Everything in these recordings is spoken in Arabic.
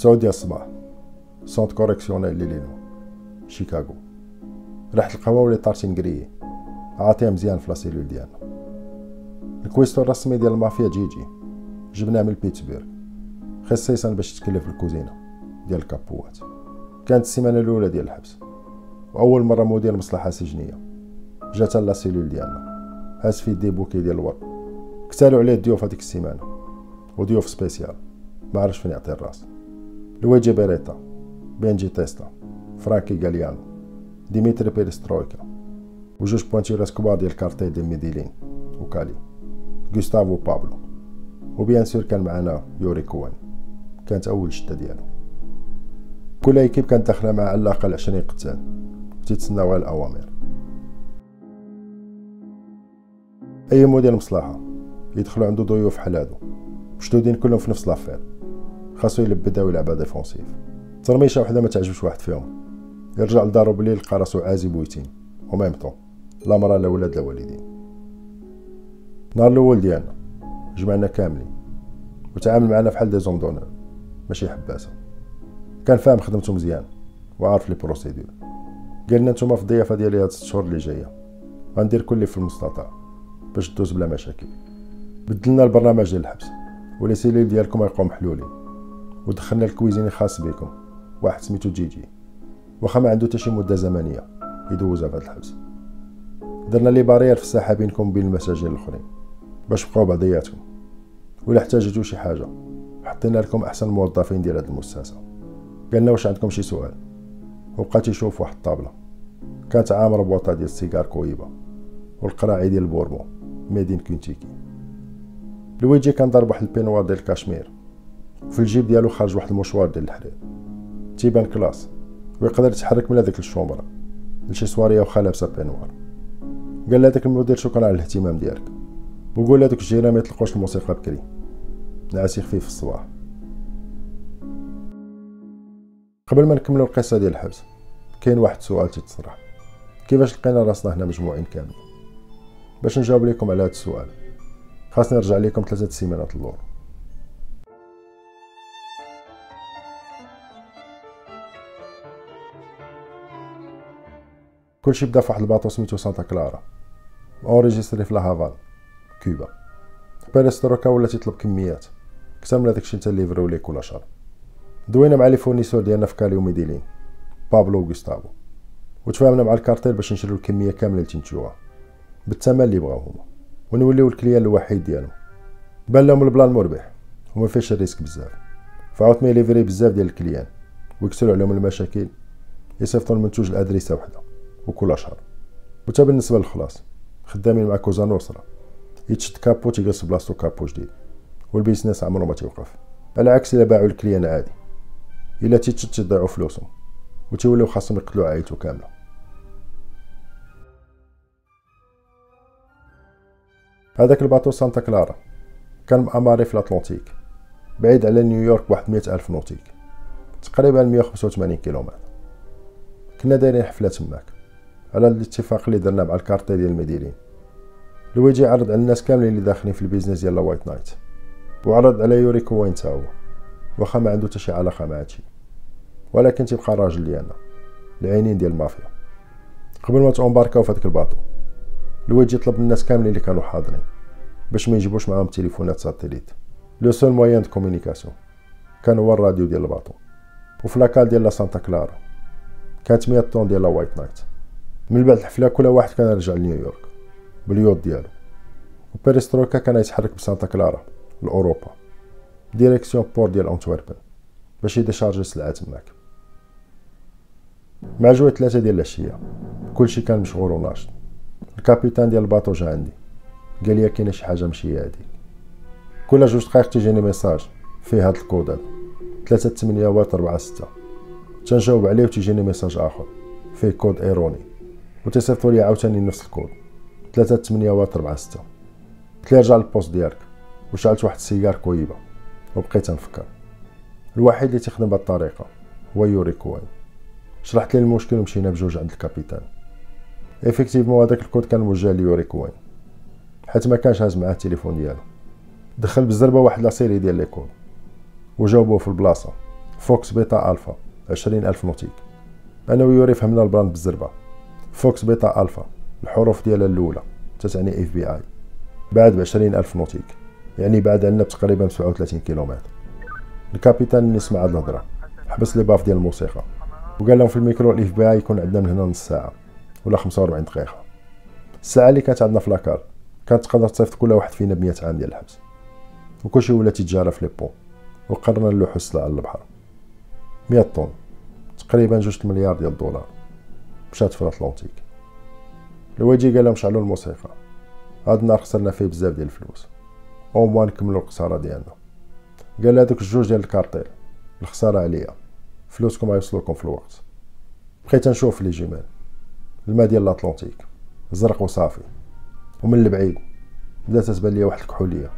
تسعود ديال الصباح centre correctionnel ل Illinois Chicago ريحة القهوة و les tartines grillées عاطيها مزيان في la cellule ديالنا ال cuisto الرسمي ديال المافيا جيجي جبناه من بيتسبرغ خصيصا باش تكلف الكوزينة ديال الكابوات كانت السيمانة الأولى ديال الحبس وأول مرة مدير مصلحة سجنية جات la cellule ديالنا هاز فيه des bouquets ديال الورد كترو عليه الضيوف هذيك السيمانة وضيوف spécial ما عرفش فين يعطي الراس لويجي بيريتا بينجي تيستا فرانكي غاليانو ديميتري بيرسترويكا وجوج بوانتيراس كبار ديال الكارتيل ديال ميديلين وكالي غوستافو بابلو و bien sûr كان معنا يوري كوان كانت اول شده ديالو كل équipe كانت داخله مع على الاقل عشرين قتال تيتسناو الاوامر اي مدير مصلحه يدخلوا عنده ضيوف بحال هادو مشدودين كلهم في نفس l'affaire خاصو يلبدا ويلعبها défensif. ترميشه وحده ما تعجبش واحد فيهم. يرجع لدارو يلقى راسو عازب ويتيم و même temps لا مرا لا ولاد لا والدين. نهار الأول ديالنا جمعنا كاملين وتعامل معنا فحال des hommes d'honneur ماشي حباسة. كان فاهم خدمته مزيان وعارف les procédures قالنا نتوما في الضيافة ديالي هاد الست شهور اللي جاية. غندير كل في المستطاع باش دوز بلا مشاكل. بدلنا البرنامج ديال الحبس و les cellules ديالكم يبقاو محلولين. ودخلنا ال cuisinier خاص بكم. واحد سميتو جيجي. واخا ما عنده حتى شي مدة زمنية. يدوزها في هذا الحبس. درنا les barrières في الساحة بينكم وبين المساجين الأخرين. باش تبقاو بعضياتكم. ولا احتاجتو شي حاجة. حطينا لكم أحسن الموظفين ديال هذه المؤسسة. قالنا واش عندكم شي سؤال. وبقى تيشوف واحد الطابلة. كانت عامرة بواطه ديال السيجار Cohiba. والقراعي ديال البوربون made in Kentucky لويجي كان ضرب واحد ال peignoir ديال ال cachemire. في الجيب ديالو خارج واحد ال mouchoir ديال الحرير. تيبان classe ويقدر يتحرك من هذيك ال chambre لشي سوارية وخا لابس peignoir قال لهذاك المدير شكرا على الاهتمام ديالك. وقول لهذوك الجيران ما يطلقوش الموسيقى بكري. نعاسي خفيف في الصباح قبل ما نكملوا القصة ديال الحبس كاين واحد السؤال تيطرح. كيفاش لقينا راسنا هنا مجموعين كاملين؟ باش نجاوب لكم على هذا السؤال. خاصني نرجع لكم ثلاثة سيمانات اللور. كلشي بدا فواحد ال bateau سميتو سانتا كلارا. enregistré في La Havane كوبا. بيرستروكا ولا تيطلب كميات. كثر من هذاكشي اللي تنليفرو ليه كل شهر. دوينا مع les fournisseurs ديالنا في كالي وميديلين بابلو وغوستافو. وتفاهمنا مع الكارتيل باش نشريو الكمية كاملة اللي تنتجوها. بالثمن اللي بغاو هما. ونوليو ال client الوحيد ديالهم. بان لهم ال plan مربح. وما فيهش ال risque بزاف. فعوض ما يليفريو بزاف ديال ال clients. ويكسروا عليهم المشاكل. يصيفطوا المنتوج لأدريسة وحدة. وكل شهر وتا بالنسبة للخلاص. خدامين مع Cosa Nostra يتشد capo تيجلس بلاصتو capo جديد. وال business عمرو ما تيوقف. على عكس إلا باعوا ل client عادي. إلا تيتشد تيضيعوا فلوسهم. وتيوليو خاصهم يقتلوا عائلته كاملة. هذاك ال bateau سانتا كلارا. كان مأماري في ال Atlantique بعيد على نيويورك بواحد مئة mille nautique. تقريبا مية وخمسة وثمانين كيلومتر. كنا دايرين حفلة تماك. على الاتفاق اللي درنا مع الكارتيل ديال ميديلين لويجي عرض على الناس كاملين اللي داخلين في ال business ديال White Night. وعرض على يوري كوين تا هو. واخا ما عنده حتى شي علاقة مع هادشي. ولكن تيبقى راجل ديالنا. العينين ديال المافيا. قبل ما تأمباركاو في هذاك ال bateau. لويجي طلب الناس كاملين اللي كانوا حاضرين. باش ما يجيبوش معاهم تليفونات satellite. Le seul moyen de communication. كان هو الراديو ديال ال bateau. وفي la cale ديال لا سانتا كلارا. كانت 100 طون ديال la White Night. من بعد الحفلة كل واحد كان يرجع لنيويورك بال yacht ديالو. وبيرستروكا كان يتحرك بسانتا كلارا لأوروبا. direction port ديال أنتويربن باش ي décharger السلعه تماك مع جوج ثلاثة ديال العشية كلشي كان مشغول وناشط. الكابيتان ديال الباطو جا عندي قال لي كاينة شي حاجة ماشي هي هاديك كل جوج دقائق تيجيني message فيه هاد الكود هذا ثلاثة تمنيات أربعة ستة. تنجاوب عليه وتيجيني message آخر فيه code erroné. وتيصيفطوا لي عاوتاني نفس الكود. ثلاثة تمنيات أربعة ستة. قلت ليه رجع لل poste ديالك. وشعلت واحد السيجار Cohiba. وبقيت نفكر. الوحيد اللي تيخدم بهاد الطريقة هو يوري كوين. شرحت ليه المشكل ومشينا بجوج عند ال capitaine. Effectivement هذاك الكود كان موجه ليوري كوين. حيت ما كانش هاز معاه التليفون ديالو. دخل بالزربة واحد la série ديال les codes. وجاوبوه في البلاصة. Fox Beta Alpha عشرين ألف nautique. أنا ويوري فهمنا ال plan بالزربة. Fox Beta Alpha الحروف ديالها الأولى تتعني FBI بعد بعشرين ألف nautique يعني بعد عندنا تقريبا سبعة وثلاثين كيلومتر. ال capitaine اللي سمع هاد الهضرة حبس les baffes ديال الموسيقى. وقال لهم في الميكرو ال FBI يكون عندنا من هنا نص ساعة ولا 45 دقيقة. الساعة اللي كانت عندنا في la cale كانت تقدر تصيفط كل واحد فينا ب عام ديال الحبس. وكلشي ولا تيتجارى في les ponts وقررنا نلوحو السلعة للبحر 100 طن تقريبا جوج المليار ديال الدولار مشات في الاطلنطيك لويجي قال لهم شعلوا الموسيقى. هاد النهار خسرنا فيه بزاف ديال الفلوس. Au moins نكملو القصاره ديالنا. قال هذوك الجوج ديال الكارتيل. الخسارة عليا. فلوسكم غيوصلوكم في الوقت. بقيت نشوف لجمال الماء ديال الاطلنطيك زرق وصافي. ومن البعيد بدات تبان ليا واحد الكحولية.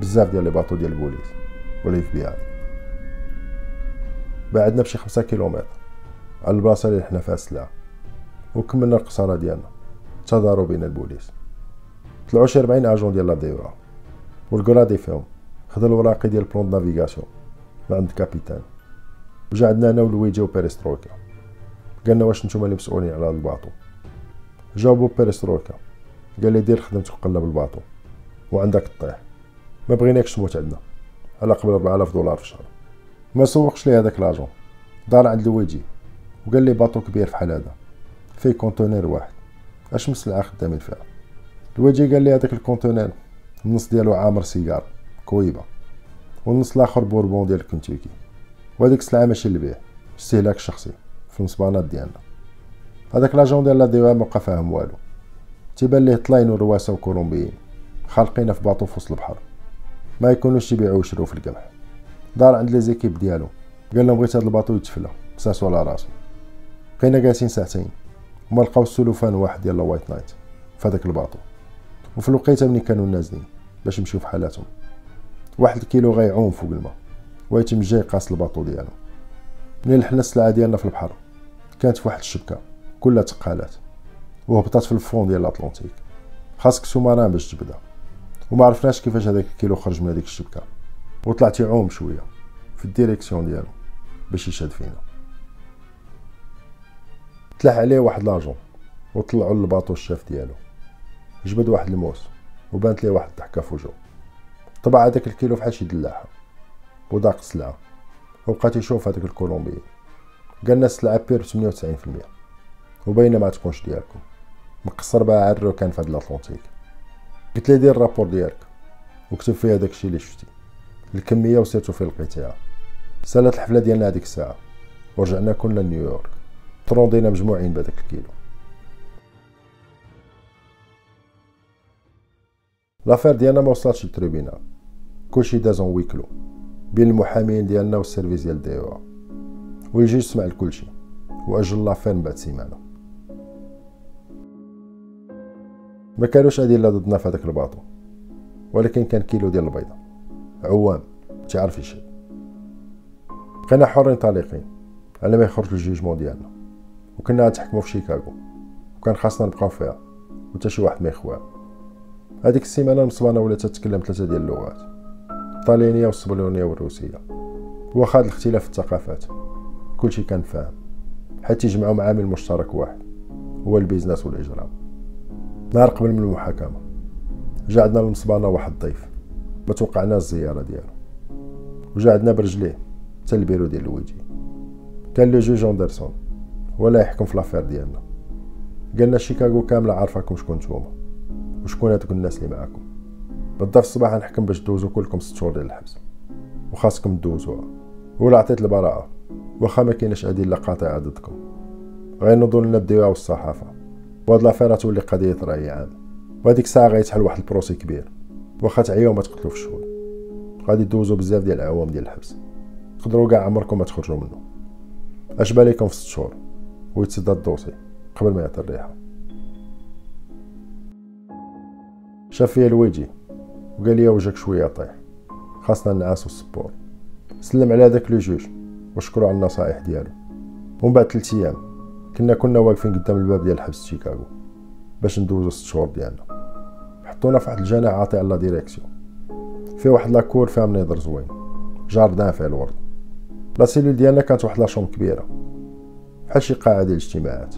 بزاف ديال les bateaux ديال البوليس و l'FBI بعدنا بشي خمسة كيلومتر. على البلاصة اللي حنا فيها السلعه وكملنا القصاره ديالنا. داروا بينا البوليس. طلعوا شي 40 أجون ديال la DEA وال gradé فيهم. خدا الوراقي ديال plan navigation. من عند ال capitaine وجا عندنا أنا ولويجي وبيريسترويكا قالنا واش نتوما اللي مسؤولين على هذا ال bateau جاوبو بيريسترويكا قال لي دير خدمتك وقلب ال bateau وعندك تطيح. ما بغيناكش تموت عندنا. على قبل 4000 دولار في الشهر. ما سوقش لي هذاك l'agent دار عند لويجي. وقال لي bateau كبير فحال هذا. فيه conteneur واحد. اش من سلعه خدامين فيها؟ لويجي قال لي هذاك ال conteneur النص ديالو عامر سيجار Cohiba. والنص الآخر bourbon ديال كنتيكي. وهذيك السلعة ماشي للبيع استهلاك شخصي في المصبانات ديالنا. هذاك l'agent ديال la DEA ما بقى فاهم والو. تيبان ليه طليان ورواسه وكولومبيين خالقين في bateau في وسط البحر. ما يكونوش يبيعوا ويشرو في القمح. دار عند les équipes ديالو. قال لهم بغيت هاد ال bateau يتفلى ساسو على راسو. بقينا جالسين ساعتين. وما لقاو ال cellophane واحد ديال White Night في هذاك ال bateau. وفي الوقيته ملي كانوا نازلين باش يمشيو في حالاتهم. واحد الكيلو غيعوم فوق الماء ويتم جاي قاس ال bateau ديالو. ملي لحنا السلعة ديالنا في البحر؟ كانت في واحد الشبكة كلها تقالات وهبطات في ال fond ديال الاطلنطيك خاصك sous-marin باش تبدا. وما عرفناش كيفاش هذاك الكيلو خرج من هذيك الشبكة. وطلع تيعوم شوية في ال direction ديالو باش يشاد فينا. تلاح عليه واحد l'agent وطلعوا لل bateau الشاف ديالو. جبد واحد الموس وبانت ليه واحد الضحكة في وجهو طبع هذاك الكيلو فحال شي دلاحة وداق السلعه وبقى تيشوف هذاك الكولومبي قالنا السلعة pure بثمانية وتسعين في المية. وباينه ما تكونش ديالكم. مقصر بها عرو كان في هاد الاطلنطيك قلت لي دير ال rapport ديالك؟ وكتب فيها داكشي اللي شفتي. الكمية و surtout فين لقيتيها سالات الحفلة ديالنا هذيك الساعة. ورجعنا كلنا لنيويورك. تروندينا مجموعين بهذاك الكيلو. l'affaire ديالنا ما وصلتش لل tribunal كلشي داز en huis clos بين المحامين ديالنا وال service ديال DEA وال juge سمع لكلشي واجل l'affaire من بعد سيمانه ما كانوش ادله ضدنا في هذاك الباطو ولكن كان كيلو ديال البيضه عوام تعرف يشد بقينا حرين طليقين على ما يخرج الجيجمون ديالنا وكنا نتحكمو في شيكاغو وكان خاصنا نبقاو فيها وتا شي واحد ما يخواه. هذيك السيمانة المصبانه ولات تتكلم ثلاثة ديال اللغات الطاليانيه والصبلونيه والروسية. واخا هاد الاختلاف في الثقافات كلشي كان فاهم حتى يجمعهم عامل مشترك واحد هو البيزنس والإجرام. نهار قبل من المحاكمة جا عندنا المصبانه واحد الضيف ما توقعنا الزيارة ديالو. وجا عندنا برجليه حتى البيرو ديال لويجي كان le juge أندرسون. ولا يحكم في l'affaire ديالنا. قالنا شيكاغو كاملة عارفاكم شكون نتوما وشكون هادوك الناس اللي معاكم. غدا في الصباح نحكم باش دوزو كلكم ست شهور ديال الحبس. وخاصكم دوزوها ولا عطيت البراءة. واخا ما كايناش ادله قاطعه ضدكم غينوضوا لنا الدواء والصحافة. وهاد l'affaire تولي قضية رأي عام. وهاديك الساعة غيتحل واحد ال procès كبير. واخا تعياو ما تقتلو في الشغل غادي دوزو بزاف ديال الاعوام ديال الحبس. تقدروا كاع عمركم ما تخرجوا منه. أش باليكم في ست شهور؟ ويتسدى ال dossier قبل ما يعطي الريحه شاف فيا لويجي وقال لي وجهك شوية طيح خاصنا النعاس والصبور سلم على هذاك لو وشكرو على النصائح ديالو. ومن بعد ثلاث أيام كنا كنا واقفين قدام الباب ديال حبس شيكاغو باش ندوزو ست شهور ديالنا. حطونا في واحد الجناح عاطي على la direction. فيه واحد la cour فيها منيضر زوين. jardin فيه الورد. la cellule ديالنا كانت واحد la chambre كبيرة. بحال شي قاعه ديال الاجتماعات.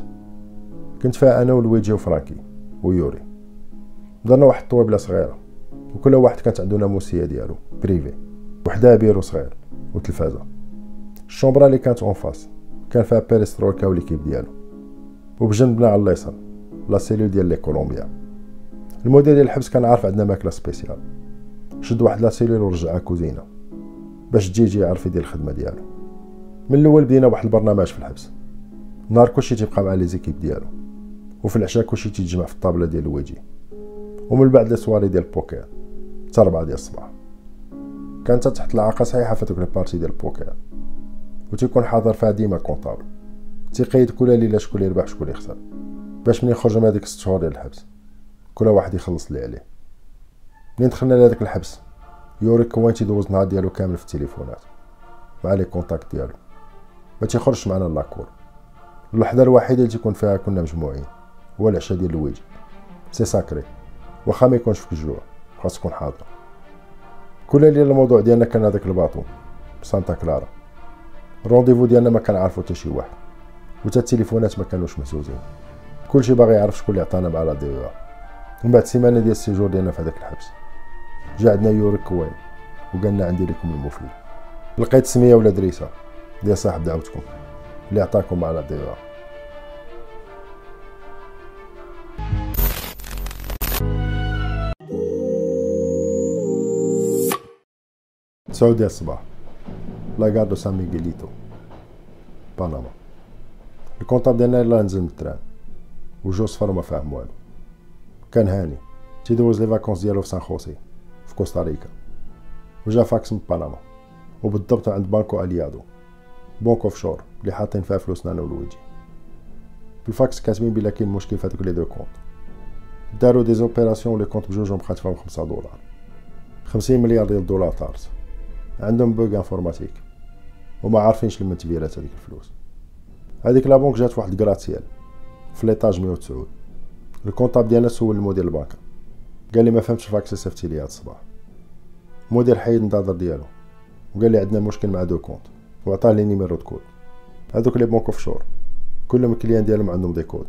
كنت فيها أنا ولويجي وفرانكي ويوري. درنا واحد الطوابله صغيرة وكل واحد كانت عنده ناموسية ديالو privé وحدها بيرو صغير وتلفازة. ال chambre اللي كانت en face كان فيها بيريسترويكا و l'équipe ديالو. وبجنبنا على اليسار la cellule ديال les Colombiens. المدير ديال الحبس كان عارف عندنا ماكلة spéciale. شد واحد la cellule ورجعها كوزينة باش تجي يجي يعرف يدير الخدمة ديالو. من الأول بدينا واحد البرنامج في الحبس. نهار كلشي تيبقى مع les équipes ديالو وفي العشاء كلشي تيتجمع في الطابلة ديال الويجي ومن بعد les soirées ديال البوكر حتى 4 ديال الصباح. كانت تحت العاقة صحيحة في les parties ديال البوكر وتيكون حاضر فيها ديما comptable. تيقيد كل ليلة شكون اللي ربح شكون اللي خسر باش منين يخرج من هذيك الست شهور ديال الحبس؟ كل واحد يخلص اللي عليه. منين دخلنا لهذاك الحبس؟ يوري كوين تيدوز النهار ديالو كامل في التليفونات مع les contacts ديالو. ما تيخرجش معنا la cour. اللحظه الوحيدة اللي تيكون فيها كنا مجموعين هو العشاء ديال الويجي c'est sacré واخا ما يكونش فيك الجوع خاص تكون حاضر. كل ليلة الموضوع ديالنا كان هذاك ال bateau سانتا كلارا. ال rendez-vous ديالنا ما كان عارفو حتى شي واحد. وتا التليفونات ما كانوش مهزوزين. كلشي باغي يعرف شكون اللي عطانا مع la DEA ومن بعد سيمانه ديال ال séjour ديالنا في هذاك الحبس. جا عندنا يوري كوين وقالنا عندي لكم المفيد. لقيت سمية و l'adresse ديال صاحب دعوتكم. اللي عطاكم مع la DEA تسعود ديال الصباح la gare de سان ميغيليتو بنما. ال comptable ديالنا يلاه نزل من ال train. وجو صفر ما فاهم والو. كان هاني. تيدوز les vacances ديالو في سان خوسي. في كوستاريكا. وجا فاكس من بنما. وبالضبط عند بانكو أليادو. banque offshore اللي حاطين فيها فلوسنا أنا ولويجي بالفاكس كاتبين بلا كاين مشكل في هذوك les deux comptes دارو des opérations les comptes بجوجهم بقات فيهم خمسة دولار خمسين مليار ديال الدولار طارت عندهم bug informatique وما عارفينش لمن تبيرات هذيك الفلوس هذيك la banque جات واحد gratte-ciel في l'étage 109 ال comptable ديالنا سول المدير البنكه قال لي ما فهمتش الفاكس صيفطتي لي هاد الصباح المدير حيد النظاظر ديالو وقال لي عندنا مشكل مع deux comptes وعطاه les numéros code. هذوك les banques offshore كلهم ال clients ديالهم عندهم des codes.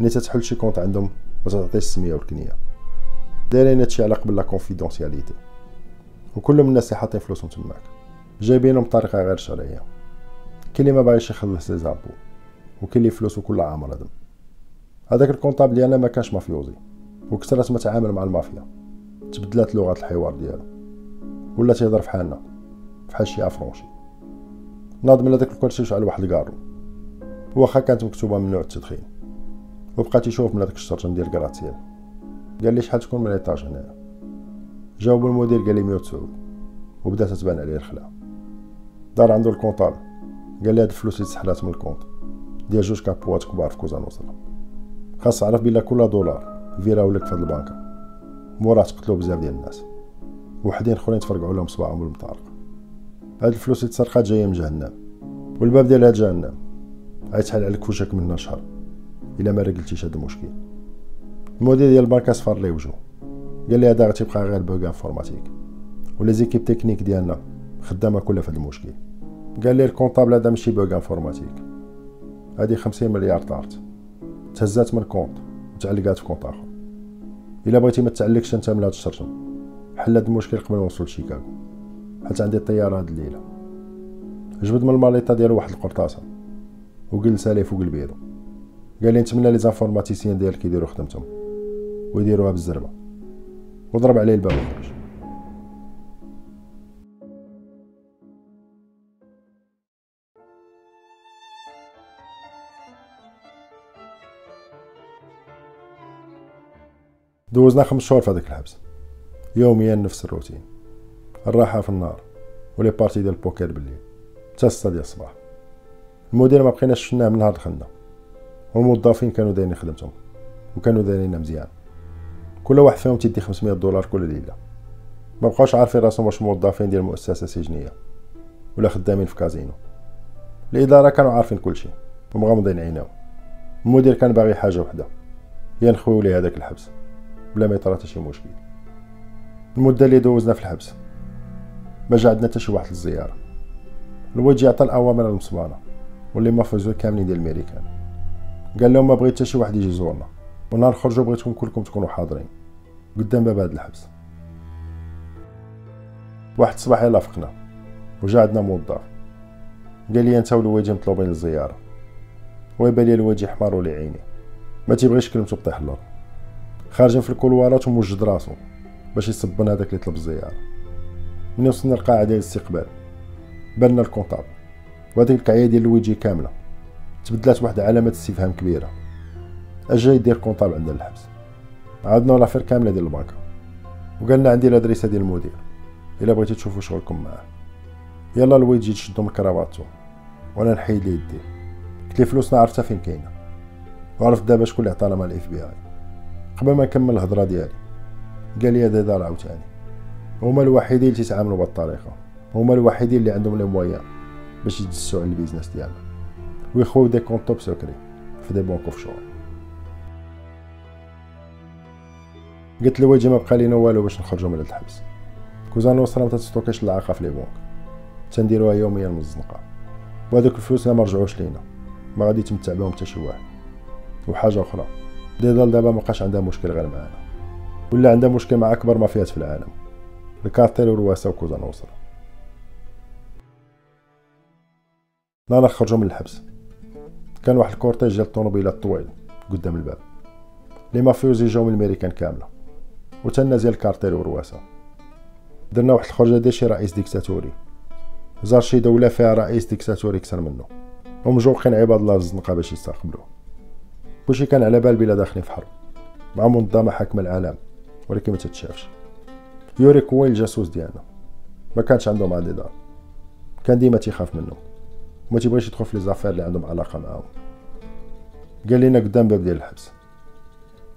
ملي تتحل شي compte عندهم ما تعطيش السمية والكنية. دايرين هادشي على قبل la confidentialité وكلهم الناس حاطين فلوسهم تماك. جايبينهم بطريقه غير شرعية. كاين اللي ما باغيش يخلص les impôts. وكاين اللي فلوسو كلها عامره دم هذاك ال comptable ديالنا ما كانش مافيوزي. وكثرت ما تعامل مع المافيا. تبدلات لغه الحوار ديالو. ولا تيهضر فحالنا فحال شي affranchi ناض من هذاك الكرسي وشعل واحد الكارو واخا كانت مكتوبة ممنوع التدخين. وبقى تيشوف من هذاك الشرجم ديال gratte-ciel قال لي شحال تكون من étage هنايا. جاوب المدير قال لي 109 وبدأت تبان عليه الخلا. دار عنده ال comptable قال لي هاد الفلوس اللي تسحلات من ال compte. ديال جوج كابوات كبار في كوزا نوصرا خاص عرف بلا كل دولار. فيراو لك في هاد البنكة. موراه تقتلو بزاف ديال الناس. وحدين اخرين تفرقعوا لهم صباعهم بالمطارق هاد الفلوس اللي تسرقات جاية من جهنم. والباب ديال هاد جهنم. غيتحل عليك وجهك من شهر إلا ما رجلتيش هاد المشكل. المدير ديال البنكه صفر ليه وجهو. قال لي هذا غتبقى غير bug informatique. و les équipes techniques ديالنا خدامة كلها في هاد المشكل. قال لي ال comptable هذا ماشي bug informatique. هادي خمسين مليار طارت. تهزات من compte وتعلقات في compte آخر. إلا بغيتي ما تعلقش أنت من هاد الشرجم حل هاد المشكل قبل ما نوصل لشيكاغو. حيت عندي الطيارة هاد الليلة. جبد من الماليطه ديالو واحد القرطاسة وجلسها ليه فوق البيرو قال لي نتمنى les informaticiens ديالك يديروا خدمتهم ويديروها بالزربة. وضرب عليه الباب وخرج. دوزنا خمس شهور في هذاك الحبس. يوميا نفس الروتين. الراحة في النهار و les parties ديال البوكر بالليل حتى 6 ديال الصباح. المدير ما بقيناش شفناه من نهار دخلنا والموظفين كانوا دايرين خدمتهم وكانوا دايرينها مزيان. كل واحد فيهم تيدي 500 دولار كل ليلة. ما بقاوش عارفين راسهم واش موظفين ديال مؤسسة سجنية ولا خدامين في كازينو. الإدارة كانوا عارفين كلشي ومغمضين عينيهم. المدير كان باغي حاجة وحدة هي نخويو ليه هذاك الحبس بلا ما يطرا حتى شي مشكل. المدة اللي دوزنا في الحبس ما جا عندنا حتى شي واحد للزيارة. الواد عطى الأوامر للمصبانه واللي مافوزو كاملين ديال الميريكان. قال لهم ما بغيت حتى شي واحد يجي يزورنا ونهار خرجوا بغيتكم كلكم تكونوا حاضرين. قدام باب هذا الحبس. واحد الصباح يلا فقنا وجا عندنا موظف قال لي أنت والوجه مطلوبين للزيارة. ويبان لي الوجه حمار ولي عيني. ما تيبغيش كلمته طيح الأرض خارجين في الكولوارات وموجد راسو باش يصبن هذاك اللي طلب الزيارة. من وصلنا القاعه ديال الاستقبال بان ال comptable وهذيك الكعيه ديال الويجي كاملة. تبدلات واحد علامه استفهام كبيرة. أجا يدير comptable عندنا الحبس. عاود لنا l'affaire كاملة ديال البنكه وقالنا عندي الادريسه ديال المدير. إلا بغيتي تشوفوا شغلكم معاه. يلا الويجي تشدو من كرافاتو وأنا نحيد ليه يديه قلت فلوسنا عرفتها فين كاينة. وعرفت دابا شكون اللي عطانا مع ال FBI قبل ما نكمل الهضرة ديالي قال لي هذا دار عاوتاني. هما الوحيدين اللي تيتعاملوا بهذه الطريقة هما الوحيدين اللي عندهم les moyens باش يدسوا على ال business ديالنا ويخويو des comptes top secrets في des banques offshore قلت له واجي ما بقى لينا والو باش نخرجوا من الحبس. كوزا نوسترا ما تستوكيش اللعاقة في les banques تنديروها يوميا من الزنقه وهذوك الفلوس ما رجعوش لينا. ما غادي يتمتع بهم حتى شي واحد. وحاجة أخرى. ديدال دابا مابقاش عندها مشكل غير معانا. ولا عندها مشكل مع أكبر مافيات في العالم. الكارتيل ورواسا وكوزا نوسترا نانا خرجوا من الحبس. كان واحد ال cortège ديال الطوموبيلات طويل قدام الباب. les mafiosi جاو من الميريكان كاملة. وتنا ديال الكارتيل ورواسا درنا واحد الخرجة ديال شي رئيس ديكتاتوري. زار شي دولة فيها رئيس ديكتاتوري كثر منه. ومجوقين عباد الله الزنقة باش يستقبلوه. كلشي كان على بال بلا داخلين في حرب. مع منظمة حاكمة العالم. ولكن ما تتشافش. يوري هو الجاسوس ديالنا. ما كانش عنده مع دار. كان ديما تيخاف منه وما تيبغيش يدخل في les affaires اللي عندهم علاقة معاهم. قال لنا قدام باب ديال الحبس.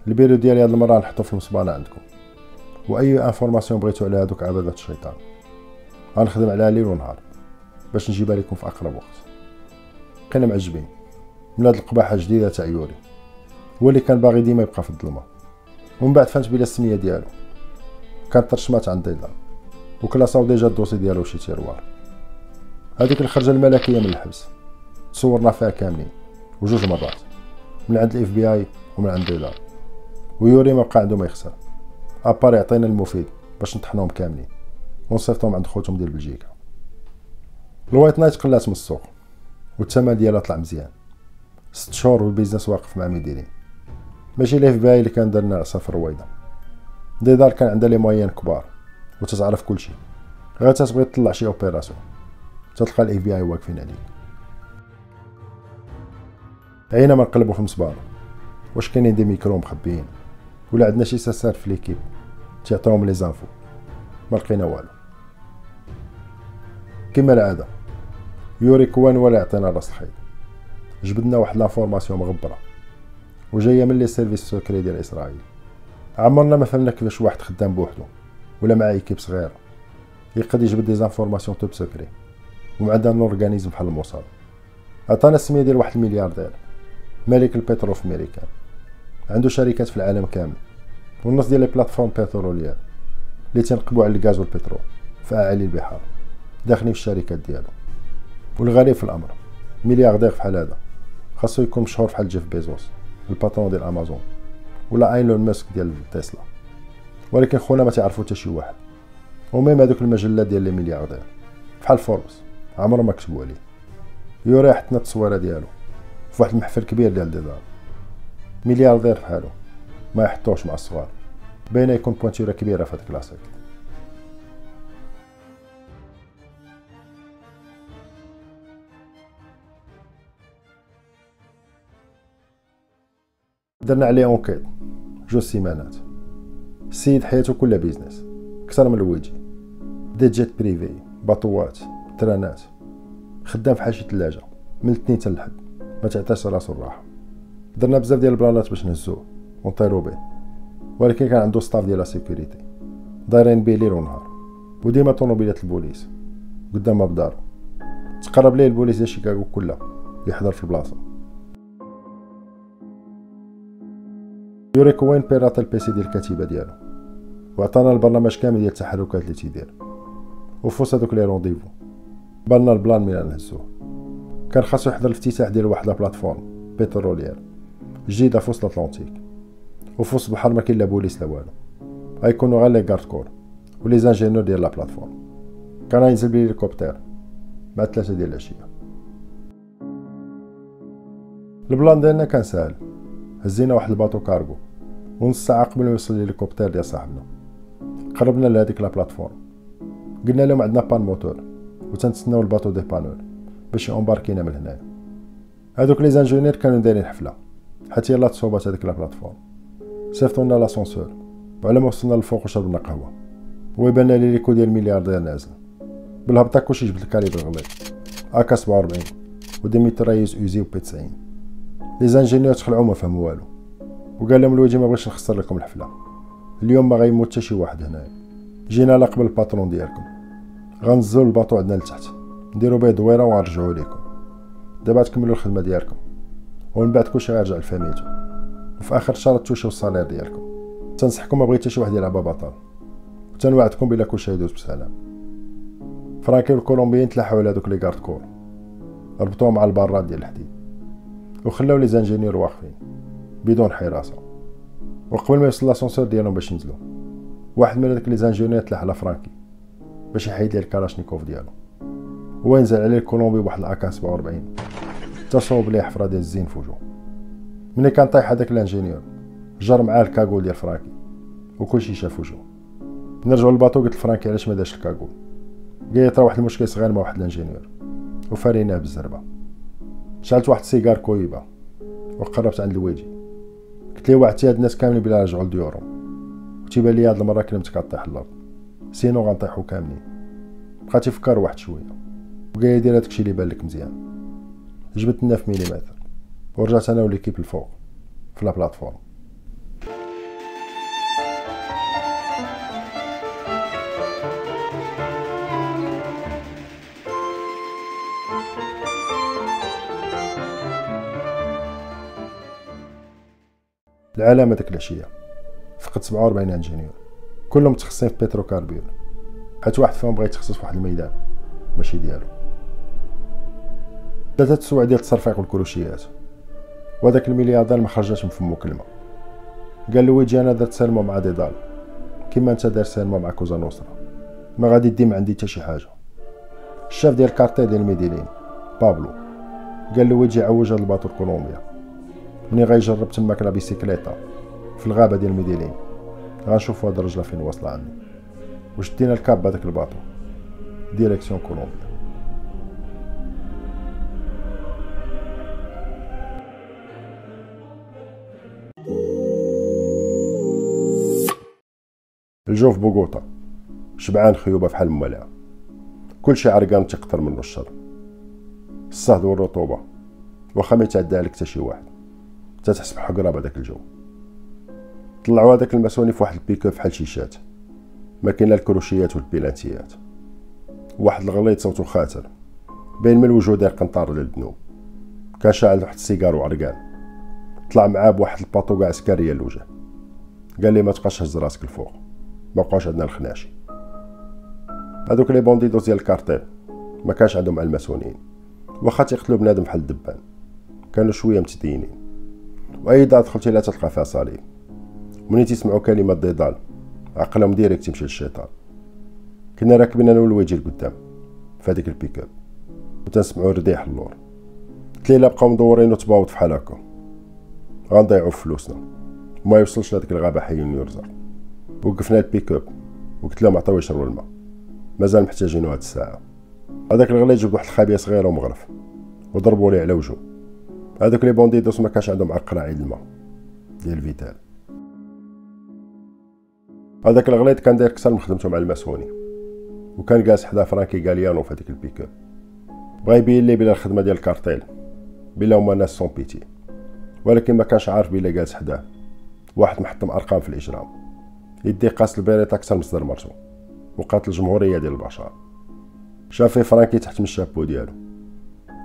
البيرو ديالي هاد المرة نحطو في المصبنة عندكم. وأي information بغيتو على هادوك عبادة الشيطان. غنخدم عليها ليل ونهار باش نجيبها لكم في أقرب وقت. كنا معجبين. من هاد القباحة الجديده تاع يوري. هو اللي كان باغي ديما يبقى في الظلمة. ومن بعد فهمت بلا السمية ديالو. كانت ترشمات عند ديدار وكلاصاو déjà ال dossier ديالو شي tiroir. هذيك الخرجة الملكية من الحبس. تصورنا فيها كاملين وجوج مرات من عند ال FBI ومن عند ديدار ويوري ما بقى عنده ما يخسر. à part يعطينا المفيد باش نطحنوهم كاملين ونصيفطهم عند خوتهم ديال بلجيكا. ال White Night قلات من السوق والثمن ديالها طلع مزيان. ست شهور وال business واقف مع مديرين ماشي ال FBI اللي كان درنا عصا في الرويضه ديدار كان عندها les moyens كبار وتتعرف كلشي غير تتبغي تطلع شي opération تلقى ال FBI واقفين عليك ما نقلبو في المصبنة واش كاينين des micros مخبيين؟ ولا عندنا شي ساسات في l'équipe؟ تيعطيهم les infos. ما لقينا والو. كما العادة. يوري كوان ولا يعطينا راس الخيط جبدنا واحد l'information مغبرة. وجاية من les services secrets ديال إسرائيل. عمرنا ما فهمنا كيفاش واحد خدام بوحدو ولا مع équipe صغيرة. يقدر يجبد des informations top secret ومعدها organisme بحال الموساد عطانا السمية ديال واحد الملياردير ملك البترول في أمريكا. عنده شركات في العالم كامل والنص ديال les plateformes pétrolières اللي تنقبوا على الغاز والبترول في أعالي البحار داخلين في الشركات ديالو. والغريب في الأمر ملياردير بحال هذا خاصو يكون مشهور بحال جيف بيزوس ال patron ديال أمازون. ولا ايلون ماسك ديال تسلا. ولكن خونا ما تعرفو حتى شي واحد. و même هذوك المجلات ديال les milliardaires. بحال فوربس عمرهم ما كتبوا عليه. يوري حطنا التصويرة ديالو. في واحد المحفل كبير ديال ديدار ملياردير بحالو. ما يحطوش مع الصغار. باينة يكون pointure كبيرة في هذاك la secte درنا عليه enquête جوج سيمانات. السيد حياته كلها business كثر من الويجي des jets privés باطوات ترانات. خدام فحال شي تلاجة من الاثنين حتى الحد. ما تعطاش راسو الراحة. درنا بزاف ديال ال plan ات باش نهزوه. ونطيرو به ولكن كان عنده staff ديال la sécurité دايرين بيه ليل ونهار. وديما طوموبيلات البوليس. قدام بدارو تقرب ليه البوليس ديال شيكاغو كلها. يحضر في البلاصة. يوريك وين بيرات البيسي ديال الكتيبه ديالو. وعطانا البرنامج كامل ديال التحركات اللي تيدير. وفوس هذوك لي رونديفو. بالنا البلان من نهزوه كان خاصو يحضر الافتتاح ديال واحد لابلاتفورم بتروليير جديدة في وسط الاطلنطيك وفي وسط البحر ما كاين لا بوليس لا والو. غيكونوا غير لي كارد كور ولي زانجينور ديال لا كان ينزل بالهليكوبتر مع ثلاثة ديال العشية. ال plan ديالنا كان ساهل هزينا واحد ال bateau cargo. ونص ساعة قبل ما يوصل الهليكوبتر ديال صاحبنا. قربنا لهاديك la plateforme. قلنا لهم عندنا panne moteur وتنتسناو ال bateau dépanneur باش يومباركينا من هنايا. هادوك les ingénieurs كانوا دايرين حفلة. حيت يلا تصوبات هذيك la plateforme. صيفطونا l'ascenseur. وعلى ما وصلنا للفوق وشربنا قهوة. ويبان لي l'hélico ديال الملياردير نازل. بالهبطة كلشي جبت ال calibre غليظ. AK 47 و des mitrailleuses Uzi و P 90 les ingénieurs تخلعوا ما فهموا والو. وقال لهم الويجي ما بغيتش نخسر لكم الحفلة. اليوم ما غيموت حتى شي واحد هنايا. جينا لقبل ال patron ديالكم. غنزلوا ال bateau عندنا لتحت. نديرو بيه دويرة ونرجعو ليكم. دابا تكملوا الخدمة ديالكم. ومن بعد كلشي غيرجع لفاميلتو وفي آخر الشهر توشيو ال salaire ديالكم. تنصحكم ما بغيت حتى شي واحد يلعبها بطل. وتنوعدكم بلا كلشي يدوز بسلام. فرانكي والكولومبيين تلاحوا على دوك les gardes du corps. ربطوه مع البارات ديال الحديد. وخلاو les ingénieurs واقفين بدون حراسة. وقبل ما يوصل l'ascenseur ديالهم باش ينزلوا واحد من هذوك les ingénieurs تلاح على فرانكي باش يحيد ليه الكالاشنيكوف ديالو. هو ينزل عليه الكولومبي بواحد ال AK 47 تصوب ليه حفرة ديال الزين في وجهه ملي كان طايح هذاك ال ingénieur جر معاه ال cagoule ديال فرانكي وكلشي شاف وجهه نرجعوا لل bateau قلت لفرانكي علاش ما داش ال cagoule قال طرا واحد المشكل صغير مع واحد ال ingénieur. وفاريناه بالزربة. شعلت واحد السيجار Cohiba وقربت عند الويجي قلت ليه وعدتي هاد الناس كاملين بلا رجعوا لديورهم؟ وتيبان لي هاد المرة كلمتك غطيح الأرض. sinon غنطيحو كاملين. بقى تيفكر واحد شوية. وقال دير هادشي اللي بان لك مزيان. جبت في مليمتر ورجعت أنا و l'équipe الفوق في la plateforme. العلامة ديك العشية فقد 47 ingénieurs. كلهم متخصصين في pétrocarbure حيت واحد فيهم بغا يتخصص في واحد الميدان ماشي ديالو. ثلاثة سوايع ديال التصرفيق والكروشيات وهذاك الملياردير ما خرجاش من فمو كلمة. قال له ويجي أنا درت serment مع ديدال. كيما أنت دار serment مع كوزا نوسترا. ما غادي ديما عندي حتى شي حاجة. الشاف ديال الكارتيل ديال ميديلين بابلو قال له ويجي عوج هاد ال bateau كولومبيا. ملي غيجرب تماك la bicicleta في الغابة ديال ميديلين. غنشوفو هاد الرجلة فين واصله عني. وشدينا ال cap بهداك ال bateau. direction كولومبيا. الجو في بوغوطا شبعان خيوبة فحال موالعه كلشي عرقان تيقطر منه الشر. الصهد والرطوبة. واخا ما يتعدى عليك حتى شي واحد. تتحس بحقرة بهداك الجو. طلعوا هذاك الماسوني في واحد البيكو فحال شيشات. ما كاين الكروشيات والبيلانتيات. واحد الغليظ صوتو خاتر بين من الوجه داير قنطار للذنوب كان شاعل واحد السيجار وعرقان طلع معاه بواحد الصباط عسكريه الوجه. قال لي ما تبقاش هز راسك الفوق ما بقاش عندنا الخناشي. هذوك les bandidos ديال الكارتيل. ما كانش عندهم الماسونيين. واخا تيقتلوا بنادم بحال الدبان. كانوا شوية متدينين. واي دار دخلتي لا تلقى فيها صليب. منين تسمعوا كلمة ضيضال عقلهم direct يمشي للشيطان. كنا راكبين أنا والويجي لقدام. في هذيك البيكاب. وتنسمعوا رديح اللور. قلت ليه بقاو مدورين وتباوط فحال هكا غنضيعوا فلوسنا. وما يوصلش لهاديك الغابة حي يرزق. وقفنا البيك اب وقلت لهم عطاو يشربوا الماء. مازال محتاجينو هاد الساعة. هذاك الغليظ جبد واحد الخابيه صغيره ومغرف. وضربوا ليه على وجهه. هذوك les bandidos ما كانش عندهم عقل عيد الماء ديال فيتال. هذاك الغليظ كان داير كسر من مع الماسوني وكان جالس حدا فرانكي غاليانو في هذيك البيك اب بغا يبين لي بلا الخدمة ديال الكارتيل بلا هما ناس sans pitié ولكن ما كانش عارف بلا جالس حداه واحد محطم أرقام في الإجرام. يدي قاس البيريت أكثر من صدر مرتو وقاتل الجمهوريه ديال البشر. شاف فرانكي تحت من الشابو ديالو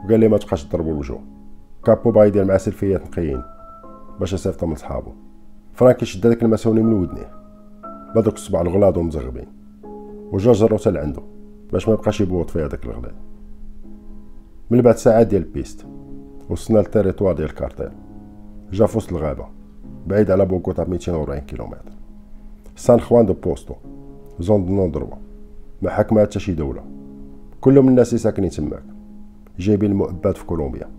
وقال لي ما تبقاش تضربو الوجوه. capo باغي يدير معاه سيلفيات نقيين باش يصيفطو من صحابو. فرانكي شد هذاك الماسوني من ودنيه بهذوك الصبع الغلاظ ومزغبين. وجا جرو حتى لعندو باش ما يبقاش يبوط فيه هذاك الغلاد من بعد ساعات ديال ال piste. وصلنا لل territoire ديال الكارتيل. جا في وسط الغابة. بعيد على بوغوطا 240 كيلومتر. سان خوان دو بوستو. zone de non-droit ما حكمها حتى شي دولة. كلهم الناس اللي ساكنين تماك. جايبين المؤبدات في كولومبيا.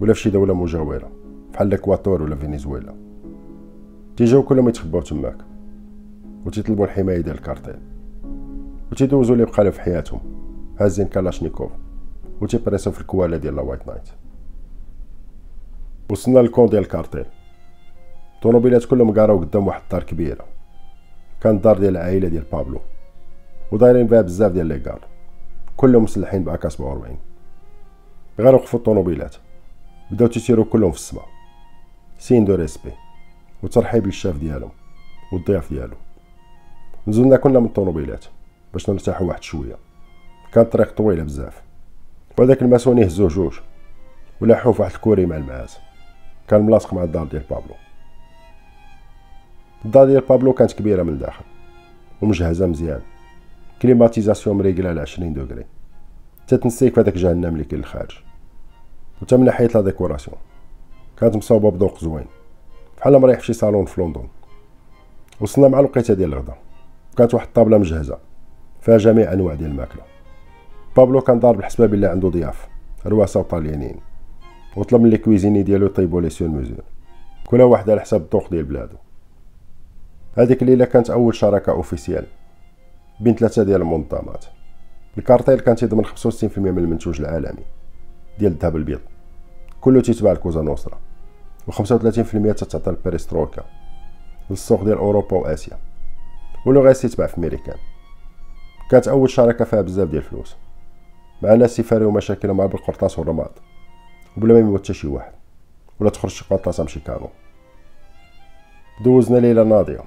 ولا في شي دولة مجاورة بحال l'Équateur ولا فنزويلا تيجيو كلهم يتخباو تماك وتيطلبوا الحماية ديال الكارتيل. وتيدوزو اللي بقى في حياتهم هازين كالاشنيكوف وتيبريسو في الكوالا ديال la white night. وصلنا للكون ديال الكارتيل. الطوموبيلات كلهم قاراو قدام واحد الدار كبيرة. كان الدار ديال العائلة ديال بابلو. ودايرين فيها بزاف ديال لي كلهم مسلحين ب AK 47 غير وقفوا الطوموبيلات. بداو تيتيرو كلهم في السما signe de respect. وترحيب للشاف ديالهم والضياف ديالو. نزلنا كلنا من الطوموبيلات باش نرتاحو واحد شوية. كانت طريق طويله بزاف. وهذاك الماسوني هزو جوج. ولاحو في واحد الكوري مع المعاز. كان ملاصق مع الدار ديال بابلو. الدار ديال بابلو كانت كبيرة من الداخل. ومجهزة مزيان. climatisation مريقلة على 20 degrés تتنسيك في جهنم اللي كاين الخارج وتا من ناحية la décoration. كانت مصوبه بذوق زوين بحال مريح شي صالون في لندن. وصلنا مع الوقيتة ديال الغدا. كانت واحد الطابلة مجهزة. فيها جميع أنواع ديال الماكلة. بابلو كان ضارب الحسبة بالله عنده ضياف. رواسة وطاليانيين وطلب من les cuisiniers ديالو يطيبوا لي sur mesure. كل واحد على حساب الذوق ديال بلادو. هذيك الليلة كانت أول شراكة officielle بين ثلاثة ديال المنظمات. الكارتيل كان تيضمن 65% من المنتوج العالمي. ديال الذهب البيض. كله تيتباع لكوزا نوسترا و35% تتعطى البيريستروكا. للسوق ديال أوروبا واسيا ولو غير تيتباع في امريكان كانت أول شراكة فيها بزاف ديال الفلوس. مع ناس يفاريو مشاكلهم مع بالقرطاس والرماد وبلا ما يموت حتى شي واحد. ولا تخرج شي قرطاسة مشي كانو دوزنا ليله ناضية.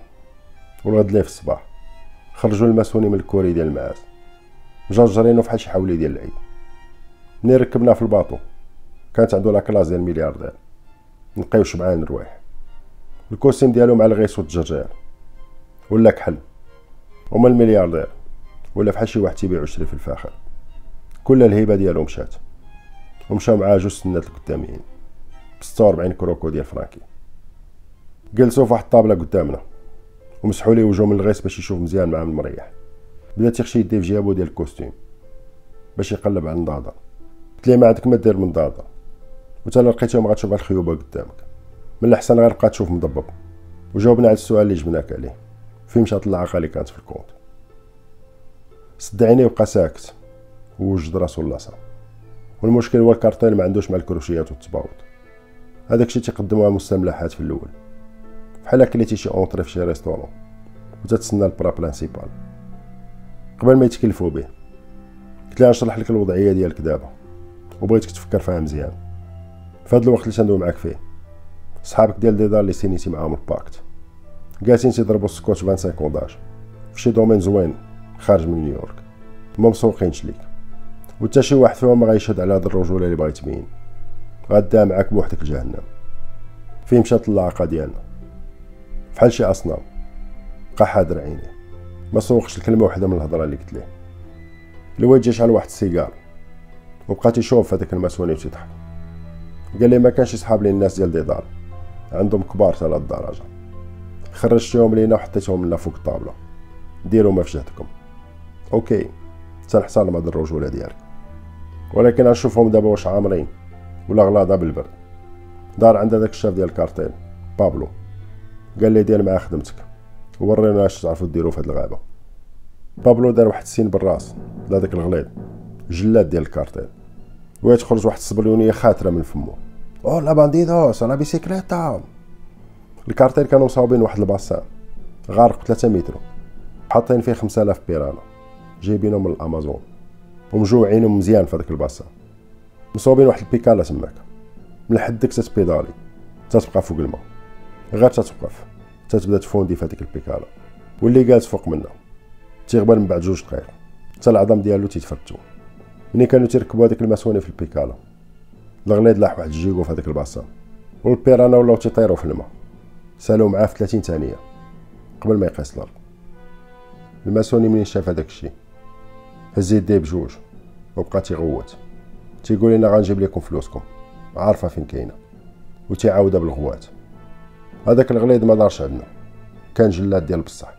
والغد ليه في الصباح. خرجوا الماسوني من الكوري ديال المعاز مجرجرينو فحال شي حولي ديال العيد. ملي ركبنا في ال bateau؟ كانت عنده la classe ديال الملياردير. نقيو شبعان روايح ال costume ديالو مع الغيس والدجاجير. ولا كحل. هما الملياردير؟ ولا فحال شي واحد تيبيع ويشري في الفاخر. كل الهيبة ديالو مشات. ومشاو معاه جوج سنات القداميين ب 46 croco ديال فرانكي. جلسوا في واحد الطابلة قدامنا. ومسحوا ليه وجههم من الغيس باش يشوف مزيان مع المريح. بدا تيخشي يديه في جيابو ديال ال costume. باش يقلب على النضاضر قلت ليه ما عندك ما دير من نضاضر وتا لقيتهم غتشوف الخيوبة قدامك. من الأحسن غير بقى تشوف مضبب وجاوبنا على السؤال اللي جبناك عليه. فين مشات اللاقه اللي كانت في ال compte؟ سد عينيه وبقى ساكت. ووجد راسو لاصا والمشكل هو الكارتيل ما عندوش مع الكروشيات والتباوط هذاك الشيء تيقدموها مستملحات في الأول. بحال كليتي شي entrée في شي restaurant. وتتسنى ال plat principal قبل ما يتكلفوا به. قلت لها نشرح لك الوضعية ديالك دابا. وبغيتك تفكر فيها مزيان. في هذا الوقت اللي تندوي معاك فيه صحابك ديال ديدار اللي سينيتي معاهم ال pacte جالسين تيضربوا السكوتش 25 ans d'âge في شي domaine زوين خارج من نيويورك ما مسوقينش ليك. وتا شي واحد فيهم ما غيشهد على هاد الرجولة اللي باغي تبين. غادا معاك بوحدك لجهنم. فين مشات اللاقه ديالنا. فحال شي أصنام. بقى حاضر عينيه ما سوقش الكلمة وحدة من الهضرة اللي قلت ليه. الويجي شعل واحد السيجار وبقى تيشوف هذاك الماسوني وتيضحك قال لي ما كانش يسحاب لي الناس ديال ديدار عندهم كبار حتى الدرجه خرجتهم لينا وحطيتهم لنا فوق الطابله ديروا ما في جهدكم OK. تنحصل مع الرجولة ديالك. ولكن نشوفهم دابا واش عامرين ولا غلاضه بالبرد دار عند هذاك الشاف ديال الكارتيل. بابلو. قال لي دير معاه خدمتك. ورينا اش تعرفوا ديروا في هاد الغابة. بابلو دار واحد ال signe بالراس لهذاك الغليظ. جلاد ديال الكارتيل. ويتخرج واحد الصبليونيه خاسره من فمو oh los bandidos a la bicicleta. الكارتيل كانوا مصاوبين واحد ال bassin غارق 3 متر حاطين فيه 5000 piranha جايبينهم من الأمازون ومجوعين مزيان في هذاك ال bassin مصوبين واحد البيكالا تماك من حدك تتبيدالي تتبقى فوق الماء. غير تتوقف تتبدأ تفوندي في هذيك البيكالا. واللي جالس فوق منها تيغبر من بعد جوج دقائق حتى العظام ديالو تيتفتو. ملي كانوا تيركبوا هذيك الماسوني في البيكالا الغليظ لاح واحد الجيكو في هذاك ال bassin وال piranha ولاو تيطيروا في الماء سالوا معاه في 30 ثانية. قبل ما يقيس الأرض. الماسوني منين شاف هذاك الشيء هز يديه بجوج. وبقى تيغوت. تيقول لنا غنجيب لكم فلوسكم. عارفة فين كاينة. وتيعاودها بالغوات. هذاك الغليظ ما دارش عندنا. كان جلاد ديال بصح.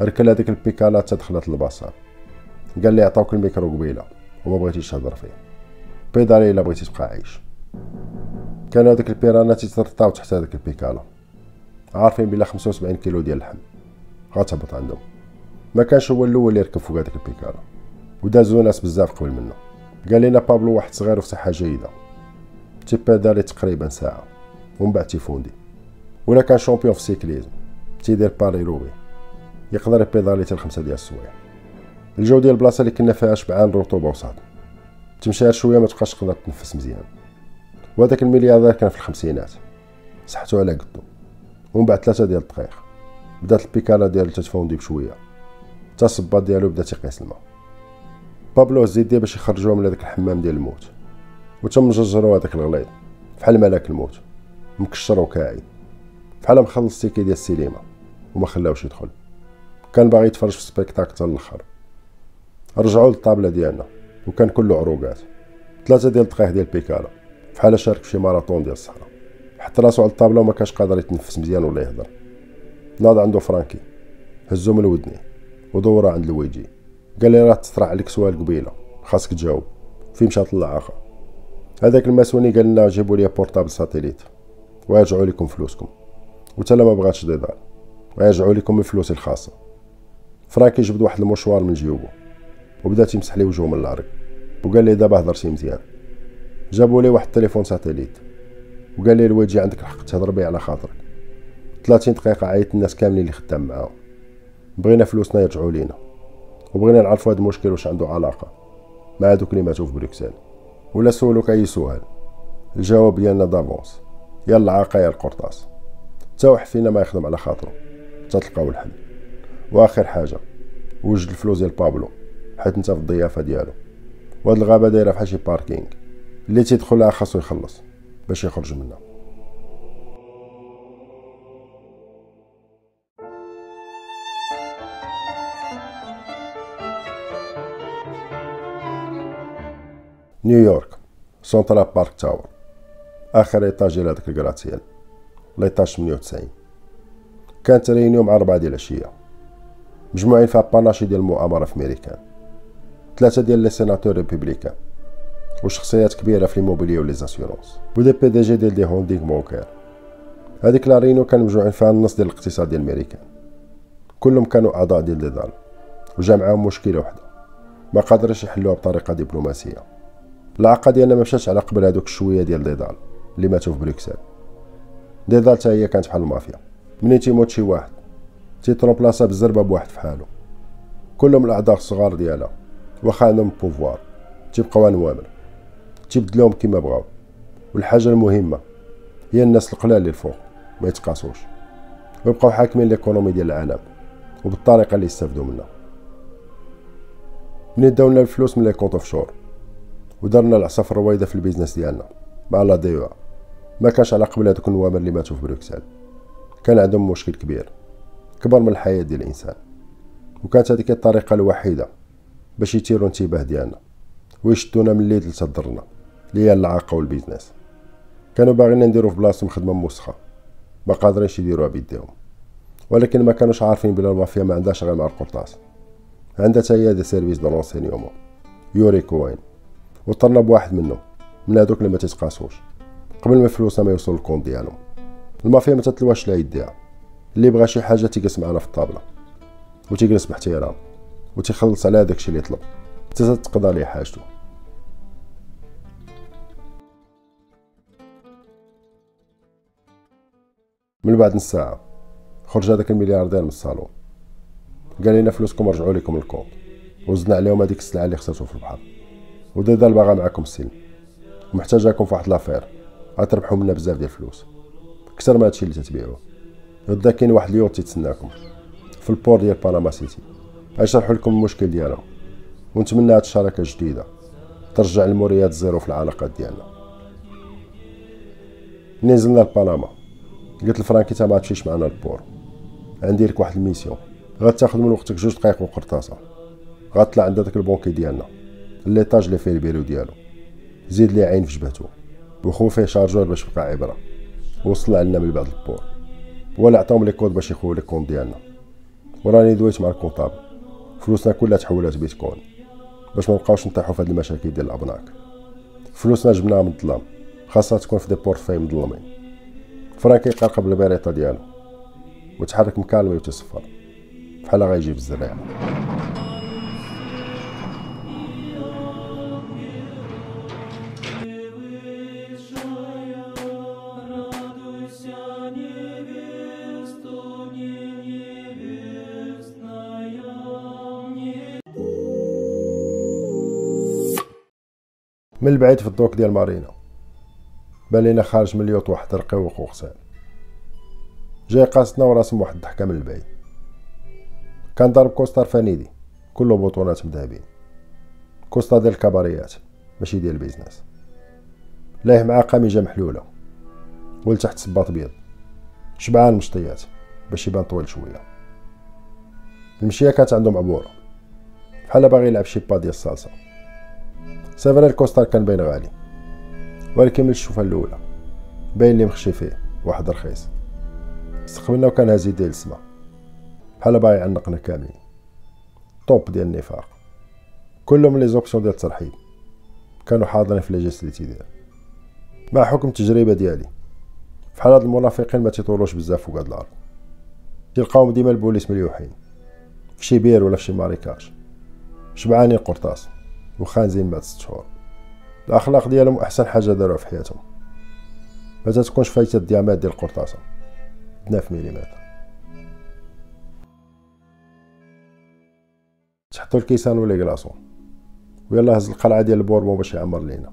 ركل هذيك البيكالا تا دخلت لل bassin قال لي عطاوك الميكرو قبيلة. وما بغيتيش تهضر فيه بيدالي إلا بغيتي تبقى عايش. كانوا هذوك البيرانات تيترطاو تحت هذيك البيكالا عارفين بلا 75 كيلو ديال اللحم غتهبط عندهم. ما كانش هو الأول اللي يركب فوق هذيك البيكالا ودازو ناس بزاف قبل منه. قال لنا بابلو واحد صغير وفي صحة جيدة. تيبيدالي تقريبا ساعة. ومن بعد تيفوندي. ولا كان champion في ال cyclisme. تيدير Paris-Roubaix. يقدر يبيدالي حتى لخمسة ديال السوايع الجو ديال البلاصة اللي كنا فيها شبعان رطوبه وصاد تمشي شوية ما تبقاش تقدر تنفس مزيان. وهذاك الملياردير كان في الخمسينات. صحتو على قدو. ومن بعد ثلاثة ديال الدقائق بدات البيكالا ديالو تتفوندي بشويه حتى الصباط ديالو بدا تيقيس الماء. بابلو هز يديه باش يخرجوه من هذاك الحمام ديال الموت. وتم جرجرو هذاك الغليظ. فحال ملاك الموت. مكشر وكاعي فحال مخلص ال ticket ديال السينما. وما خلاوش يدخل. كان باغي يتفرج في ال spectacle حتى الآخر. رجعوا للطابلة ديالنا وكان كله عروقات. ثلاثة ديال الدقائق ديال بيكالا فحال شارك في شي ماراطون ديال الصحراء. حط راسو على الطابلة وما كانش قادر يتنفس مزيان ولا يهضر ناض عنده فرانكي هزو من ودنو ودورو عند الويجي. قال لي راه تطرح عليك سؤال قبيلة خاصك تجاوب. فين مشات اللاقه هذاك الماسوني قال لنا جيبوا لي portable satellite ويرجعوا لكم فلوسكم. وتا ما بغاتش ديدار ويرجعوا لكم من فلوسي الخاصة. فرانكي جبد واحد ال mouchoir من جيوبو وبدا تيمسح ليه وجهه من العرق وقال لي دابا هضرتي مزيان. جابوا لي واحد التليفون satellite. وقال لي الويجي عندك الحق تهضر بيه على خاطرك. 30 دقيقة عيط الناس كاملين اللي خدام معاهم. بغينا فلوسنا يرجعوا لينا. وبغينا نعرفوا هذا المشكل واش عنده علاقة مع هذوك اللي ماتوا في بروكسل. ولا سولوك أي سؤال. الجواب ديالنا d'avance. يا اللاقه يا القرطاس. حتى واحد فينا ما يخدم على خاطره. تلقاو الحل. وآخر حاجة. وجد الفلوس ديال بابلو. حيت انت في الضيافة ديالو. وهاد الغابة دايرة بحال شي parking. اللي تيدخلها خاصو يخلص باش يخرج منها. نيويورك Central Park Tower آخر étage ديال هذاك ال gratte-ciel. l'étage 98 كانت réunion مع ربعة ديال العشيه مجموعين فيها panaché ديال المؤامرة في ميريكان ثلاثة ديال les sénateurs républicains وشخصيات كبيرة في l'immobilier و les assurances. و des PDG ديال des holdings bancaires هذيك la réunion كان مجموعين فيها النص ديال الاقتصاد ديال الميريكان كلهم كانوا أعضاء ديال ديدال وجا معاهم مشكلة وحدة. ما قادرش يحلوها بطريقة دبلوماسية. اللاقه ديالنا ما مشاتش على قبل هذوك الشويه ديال ديدال اللي ماتوا في بروكسل. ديدال حتى هي كانت بحال المافيا. منين تيموت شي واحد؟ تيتروبلاصا بالزربه بواحد فحالو كلهم الأعضاء الصغار ديالها. واخا عندهم pouvoir تيبقاو نوامر تيبدلوهم كيما بغاو. والحاجة المهمة هي الناس القلال اللي الفوق ما يتقاسوش. ويبقاو حاكمين l'économie ديال العالم وبالطريقة اللي يستافدوا منها. منين داو لنا الفلوس من les comptes offshore؟ ودرنا العصا فالرويدة في ال business ديالنا. مع لا ديوا. ما كانش على قبل هذوك النوامر اللي ماتوا في بروكسل. كان عندهم مشكل كبير. كبر من الحياة ديال الإنسان. وكانت هذيك الطريقة الوحيدة. باش يثيروا انتباه ديالنا. ويشدونا من الليل لتضرنا اللي هي العاقه وال business. كانوا باغيين نديرو في بلاصتهم خدمة موسخة. ما قادرينش يديروها بيديهم. ولكن ما كانوش عارفين بلا المافيا ما عندهاش غير مع القرطاس. عندها حتى هي des services de renseignement يوري كوين. وطرنا بواحد منهم. من هذوك اللي ما تيتقاسوش قبل ما فلوسنا ما يوصلوا ال compte ديالهم. المافيا ما تتلواش لا يديها. اللي بغى شي حاجة تيجلس معنا في الطابلة. وتيجلس باحترام. وتيخلص على داكشي اللي يطلب. حتى تقضى ليه حاجته. من بعد نص ساعة خرج هذاك الملياردير من الصالون. قال لنا فلوسكم رجعوا لكم ال compte وزدنا عليهم هذيك السلعة اللي خسرتو في البحر. وديدال باغا معاكم السلم. ومحتاجاكم في واحد l'affaire. غتربحوا منا بزاف ديال الفلوس. أكثر من هادشي اللي تتبيعوه. غدا كاين واحد ال yacht تيتسناكم. في ال port ديال باناما سيتي غيشرحوا لكم المشكل ديالهم ونتمنى هاد الشراكة جديدة. ترجع الموريات zéro في العلاقات ديالنا. نزلنا لبنما قلت لفرانكي تا ما تمشيش معنا لل port عندي لك واحد ال mission. غتاخد من وقتك جوج دقائق وقرطاسة. غطلع عند داك ال banquier ديالنا. l'étage اللي فيه البيرو ديالو. زيد ليه عين في جبهتو وخو فيه chargeur باش يبقى عبرة. وصل عندنا من بعد ال port. ولا عطاهم les codes باش يخويو les comptes ديالنا. وراني دويت مع ال comptable. فلوسنا كلها تحولات بيتكوين. باش ما نبقاوش نطيحو في هاد المشاكل ديال الأبناك. فلوسنا جبناها من الظلام خاصها تكون في des portefeuilles مظلمين فرانكي يقرقب البريطة ديالو وتحرك مكالمي وتصفر بحال غيجي في الزريعة. من البعيد في الدوك ديال مارينا. بان لينا خارج من ال yacht واحد رقيق وغسان جاي قاصدنا وراسم واحد الضحكة من البعيد. كان ضرب costard فانيدي كله بطونات مذهبين. costard ديال الكباريات ماشي ديال ال business. لايح معاه قميجة محلولة. ولتحت صباط بيض. شبعان مشطيات باش يبان طويل شوية. المشية كانت عندهم عبورة. بحال باغي يلعب شي pas ديال الصلصة. c'est vrai ال costard كان باين غالي ولكن من الشوفة الأولى. باين لي مخشي فيه واحد رخيص. استقبلنا وكان هاز يديه للسما. بحال باغي يعنقنا كاملين. top ديال النفاق. كلهم les options ديال الترحيب. كانوا حاضرين في la gestuelle ديالو مع حكم التجربة ديالي. فحال هاد المنافقين ما تيطولوش بزاف فوق هاد الأرض. تلقاهم ديما البوليس مليوحين. في شي بير ولا في شي marécage. شبعانين قرطاس. وخانزين بعد ست شهور. الأخلاق ديالهم أحسن حاجة داروها في حياتهم. ما تكونش فايتة ال diamètre ديال القرطاسه 9 ملم تحطوا الكيسان و les glaçons ويلا هز القرعة ديال البوربون باش يعمر لينا.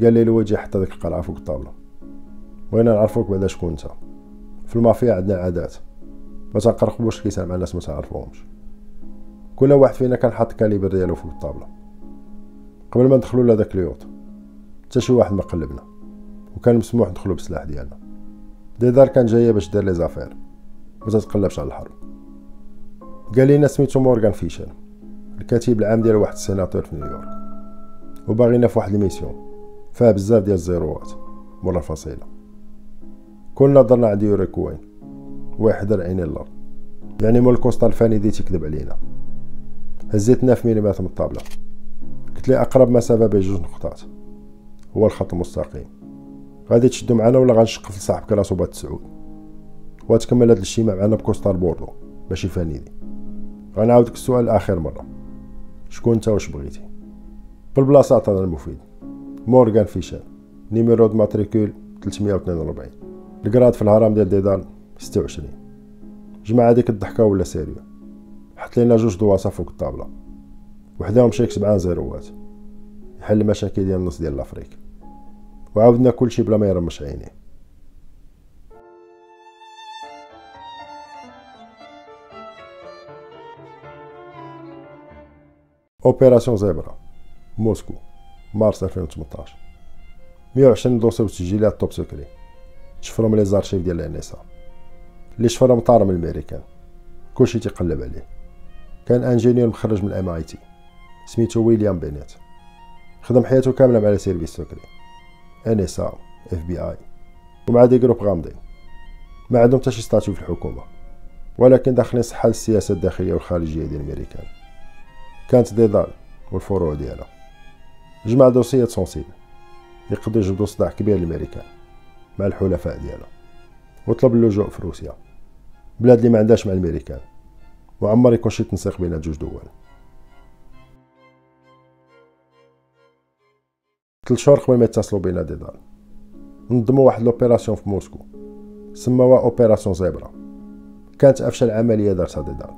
قال لي الوجه حط ديك القرعة فوق الطاوله بغينا نعرفوك بعدا شكون أنت. في المافيا عندنا عادات. ما تنقرقبوش الكيسان مع الناس ما تعرفوهمش كل واحد فينا كان حاط calibre ديالو فوق الطاوله قبل ما ندخلو لهداك ال yacht حتى شي واحد ما قلبنا وكان مسموح ندخلو بالسلاح ديالنا. ديدال كان جاية باش دير les affaires ما تتقلبش على الحرب. قال لينا سميتو مورغان فيشر الكاتب العام ديال واحد السيناتور في نيويورك. وباغينا في واحد ال mission فيها بزاف ديال الزيروات مورا الفاصيلة. كلنا درنا عند يوري كوين واحد عيني الأرض يعني مول ال costard الفانيدي تكذب علينا. هزيت 9 ملم من الطابلة. قلت ليه أقرب مسافة بين جوج نقطات. هو الخط المستقيم. غادي تشدو معنا ولا غنشق في صاحبك راسو بات تسعود وتكمل هاد الاجتماع معنا ب costard bordeaux ماشي فانيدي غنعاودك السؤال اخر مرة. شكون انت واش بغيتي؟ بالبلاصة عطانا المفيد. مورغان فيشر numéro de matricule 342 ال grade في الهرم ديال ديدال 26 جمع هذيك الضحكة ولا sérieux؟ حط لينا جوج دواصة فوق الطابلة. وحداهم شيك سبعان زيروات. يحل المشاكل ديال النص ديال l'Afrique وعاودنا كلشي بلا ما يرمش عينيه. opération زيبرا موسكو مارس 2018 120 dossiers وتسجيلات top secret شفرهم les archives ديال ال NSA اللي شفرهم طار من الامريكان كلشي تيقلب عليه. كان ingénieur مخرج من MIT سميتو ويليام بينيت خدم حياته كاملة مع services secrets NSA FBI. ومع des groupes غامضين. ما عندهم حتى شي statut في الحكومة. ولكن داخلين صحة السياسة الداخلية والخارجية ديال الامريكان كانت ديدال والفروع ديالها. جمع دوسيات sensibles يقدروا يجبدوا صداع كبير للامريكان مع الحلفاء ديالها. وطلب اللجوء في روسيا. بلاد اللي ما عندهاش مع الأمريكان. وعمر يكون شي تنسيق بين جوج دول. ثلاث شهور قبل ما يتصلوا بينا ديدال نظموا واحد l'opération في موسكو. سموها opération زيبرا. كانت أفشل عملية دارتها ديدال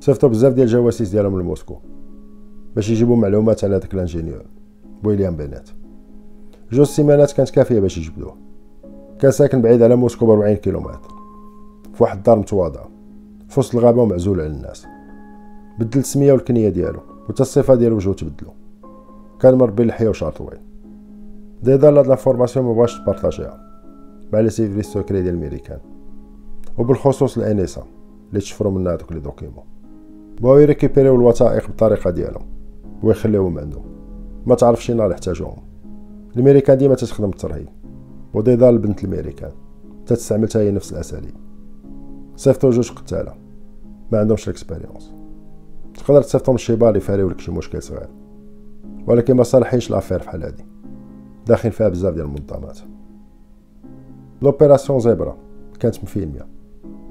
صيفطوا بزاف ديال الجواسيس ديالهم لموسكو. باش يجيبوا معلومات على داك ال ingénieur. ويليام بينات. جوج سيمانات كانت كافية باش يجبدوه. كان ساكن بعيد على موسكو ب 40 كيلومتر. في واحد الدار متواضعة. في وسط الغابة ومعزول على الناس. بدل السمية والكنية ديالو. وتا الصفه ديال وجهو تبدلو. كان مربي وشعر طويل. ديدا هاد l'information مبغاش تبارطاجيها مع les services secrets ديال الميريكان وبالخصوص ال NSA اللي تشفروا منها دوك les documents بغاو يريكيبيريو الوثائق بالطريقة ديالهم ويخليوهم عندهم ما تعرف شي نهار يحتاجوهم الميريكان ديما تتخدم الترهيب وديدال بنت الميريكان تتستعمل حتى هي نفس الاساليب صيفطو جوج قتاله ما عندهمش ال expérience تقدر تصيفطهم لشي بار يفاريو لك شي مشكل صغير ولكن ما صالحينش l'affaire فحال هادي. داخلين فيها بزاف ديال المنظمات. l'opération زيبرا كانت مفيلميه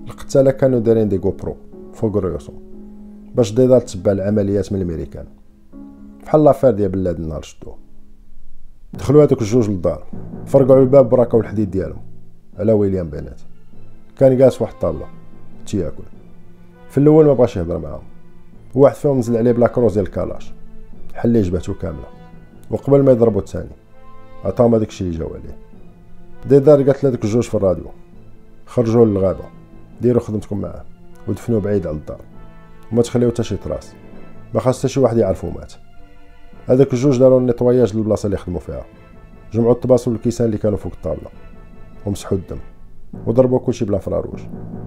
القتاله كانوا دايرين des GoPro فوق الريوسهم باش ديدال تبع العمليات من الأمريكان. بحال l'affaire ديال بن لادن نهار شدوه دخلوا هذوك الجوج للدار. فرقعوا الباب براكاو الحديد ديالهم على ويليام بينات. كان جالس واحد الطابلة تياكل. في الأول ما بغاش يهضر معاهم. واحد فيهم نزل عليه بلا كروز ديال الكالاش حل ليه جبهته كاملة. وقبل ما يضربو الثاني. عطاهم الشيء اللي جاو عليه. ديدار قالت لهذوك الجوج في الراديو. خرجوا للغابة. ديروا خدمتكم معاه. ودفنوه بعيد على الدار. وما تخليو حتى شي تراس. ما خاص حتى شي واحد يعرفو مات. هذاك الجوج داروا نيطواياج للبلاصة اللي خدموا فيها. جمعوا الطباسل والكيسان اللي كانوا فوق الطابلة. ومسحوا الدم. وضربوا كلشي ب l'infrarouge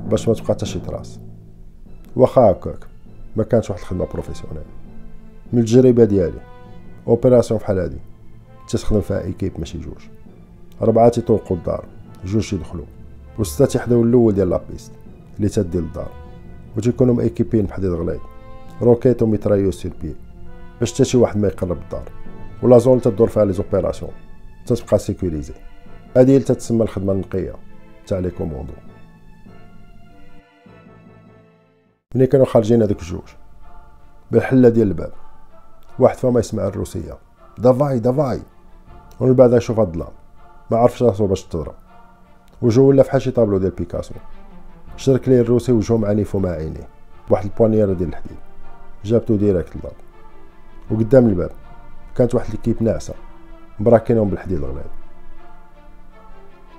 باش ما تبقى حتى شي trace. واخا هكاك. ما كانش واحد الخدمة professionnel. من التجربة ديالي. opération بحال هادي. تخدم فيها équipe ماشي جوج. ربعه تيطوقوا الدار. جوج يدخلوا. وسته تيحضيو الأول ديال la piste اللي تدي للدار. وتيكونوا مايكيبين بحديد غليظ roquettes و mitrailleuses سير بي باش حتى شي واحد ما يقرب الدار. و la zone تدور فيها les opérations تتبقى sécurisée هذه اللي تتسمى الخدمة النقية. تاع les commandos ملي كانوا خارجين هذوك الجوج؟ بالحلة ديال الباب. واحد فيهم يسمع الروسية. давай давай. ومن بعد يشوف الظلام ما عرفش راسو باش تضرب. وجهو ولا فحال شي طابلو ديال بيكاسو. شرك ليه الروسي وجهو ما نيف وما عينيه بواحد البوانيير ديال الحديد. جابتو direct للباب وقدام الباب كانت واحد l'équipe ناعسة. مبراكينهم بالحديد الغليظ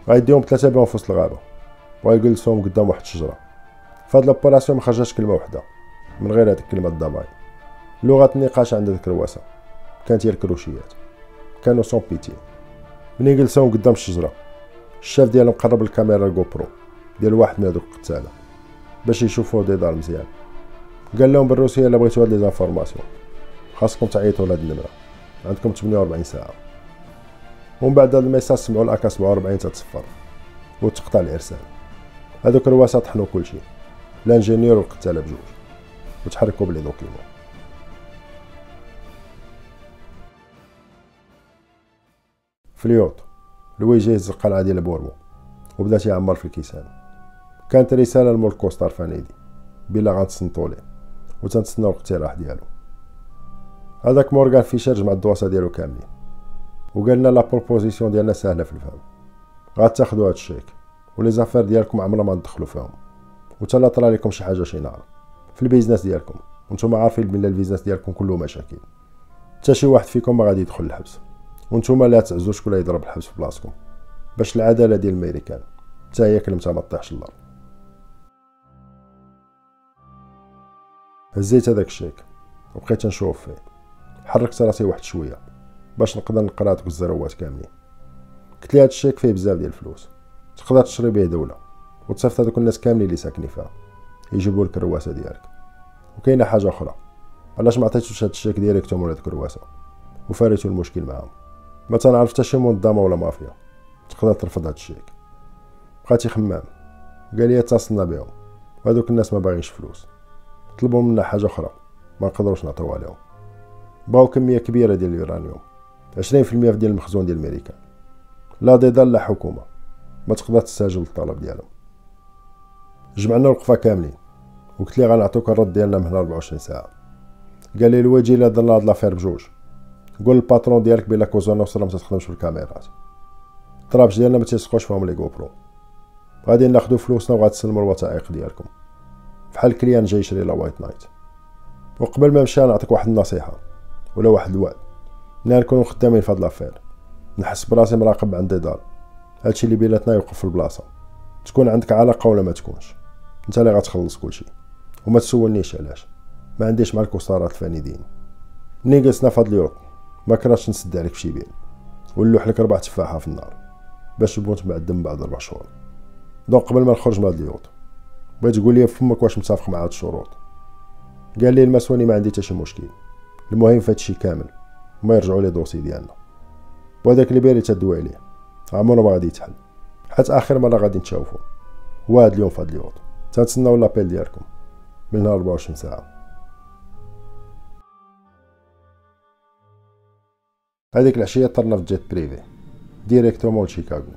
غايديهم ثلاثة بهم في وسط الغابة. وغيجلسوهم قدام واحد الشجرة. فهاد l'opération ما خرجتش كلمة وحدة. من غير هذيك الكلمة давай. لغة النقاش عند ديك الرواسه كانت هي الكروشيات. كانوا sans pitié ملي جلساو قدام الشجرة؟ الشاف ديالهم قرب الكاميرا ال GoPro ديال واحد من هذوك القتالة باش يشوفوا دار مزيان. قال لهم بالروسية إلا بغيتو هاد les informations. خاصكم تعيطوا لهاد النمرة. عندكم 48 ساعة. ومن بعد هاد ال message سمعوا ال AK 47 تتصفر. وتقطع الإرسال. هذوك الرواسه طحنوا كلشي. l'ingénieur والقتالة بجوج. وتحركوا ب les documents. في ال yacht لويجي يهز القرعة ديال بورمو. وبدا تيعمر في الكيسان. كانت رسالة لمول costard فانيدي. بلا غنتصنتو ليه وتنتسناو الاقتراح ديالو. هذاك مورغان فيشر جمع الدواسة ديالو كاملين. وقالنا la proposition ديالنا سهلة في الفهم. غتاخدو هاد الشيك. و les affaires ديالكم عمرنا ما ندخلو فيهم. وتا لا طرا لكم شي حاجة شي نهار. في ال business ديالكم. وأنتم عارفين بلي ال business ديالكم كله مشاكل. حتى شي واحد فيكم ما غادي يدخل الحبس. وأنتم لا تعزوا شكون يضرب الحبس في بلاصتكم. باش العدالة ديال الميريكان. حتى هي كلمتها ما طيحش الأرض هزيت هذاك الشيك. وبقيت نشوف فيه. حركت راسي واحد شوية. باش نقدر نقرأ دوك الزروات كاملين. قلت لي هاد الشيك فيه بزاف ديال الفلوس. تقدر تشري به دولة. وتصيفط هذوك الناس كاملين اللي ساكنين فيها. يجيبوا لك الرواسة ديالك. وكاينة حاجة أخرى. علاش ما عطيتوش هاد الشيك directement لهاديك الرواسة؟ وفاريتو المشكل معاهم. ما تنعرف حتى شي منظمة ولا مافيا تقدر ترفض هاد الشيك بقات يخمم قال لي اتصلنا بهم. وهذوك الناس ما باغينش فلوس. طلبوا منا حاجة أخرى. ما نقدروش نعطيوها لهم. بغاو كمية كبيرة ديال اليورانيوم. 20% ديال المخزون ديال الميريكان لا ديدال لا حكومة. ما تقدر تستاجل الطلب ديالهم. جمعنا الوقفة كاملين. وقلت لي غنعطيوك الرد ديالنا من هنا 24 ساعة. قال لي لويجي إلا درنا هاد l'affaire بجوج. قول ل patron ديالك بلي كوزا نوسترا ما تخدمش بالكاميرات الطرابش ديالنا ما تيلصقوش فيهم les GoPro غادي ناخدو فلوسنا وغتسلموا الوثائق ديالكم بحال client جاي يشري لا وايت نايت وقبل ما نمشي نعطيك واحد النصيحه ولا واحد الوعد ملي نكونو خدامين في هاد l'affaire نحس براسي مراقب عند دار هادشي اللي بيناتنا يوقف في البلاصه تكون عندك علاقه ولا ما تكونش انت اللي غتخلص كلشي وما تسولنيش علاش ما عنديش مع الكسارات الفانيدين ملي جلسنا في هاد ال yacht ما كرهتش نسد عليك بشي بيل ونلوح لك ربع تفاحة في النار. باش تموت معدم بعد ربع شهور. donc قبل ما نخرج من هاد ال yacht بغيت تقول لي فمك واش متفق مع هاد الشروط. قال لي المسوني ما عندي حتى شي مشكل. المهم في هادشي كامل. ما يرجعوا لي dossiers ديالنا. وهذاك اللي باري تدوي عليه. عمرو ما غادي يتحل. حتى آخر مرة غادي نتشوفو هو هاد اليوم في هاد ال yacht تنتسناو l'appel ديالكم. من نهار 24 ساعة. هذيك العشية طرنا في jet privé directement لشيكاغو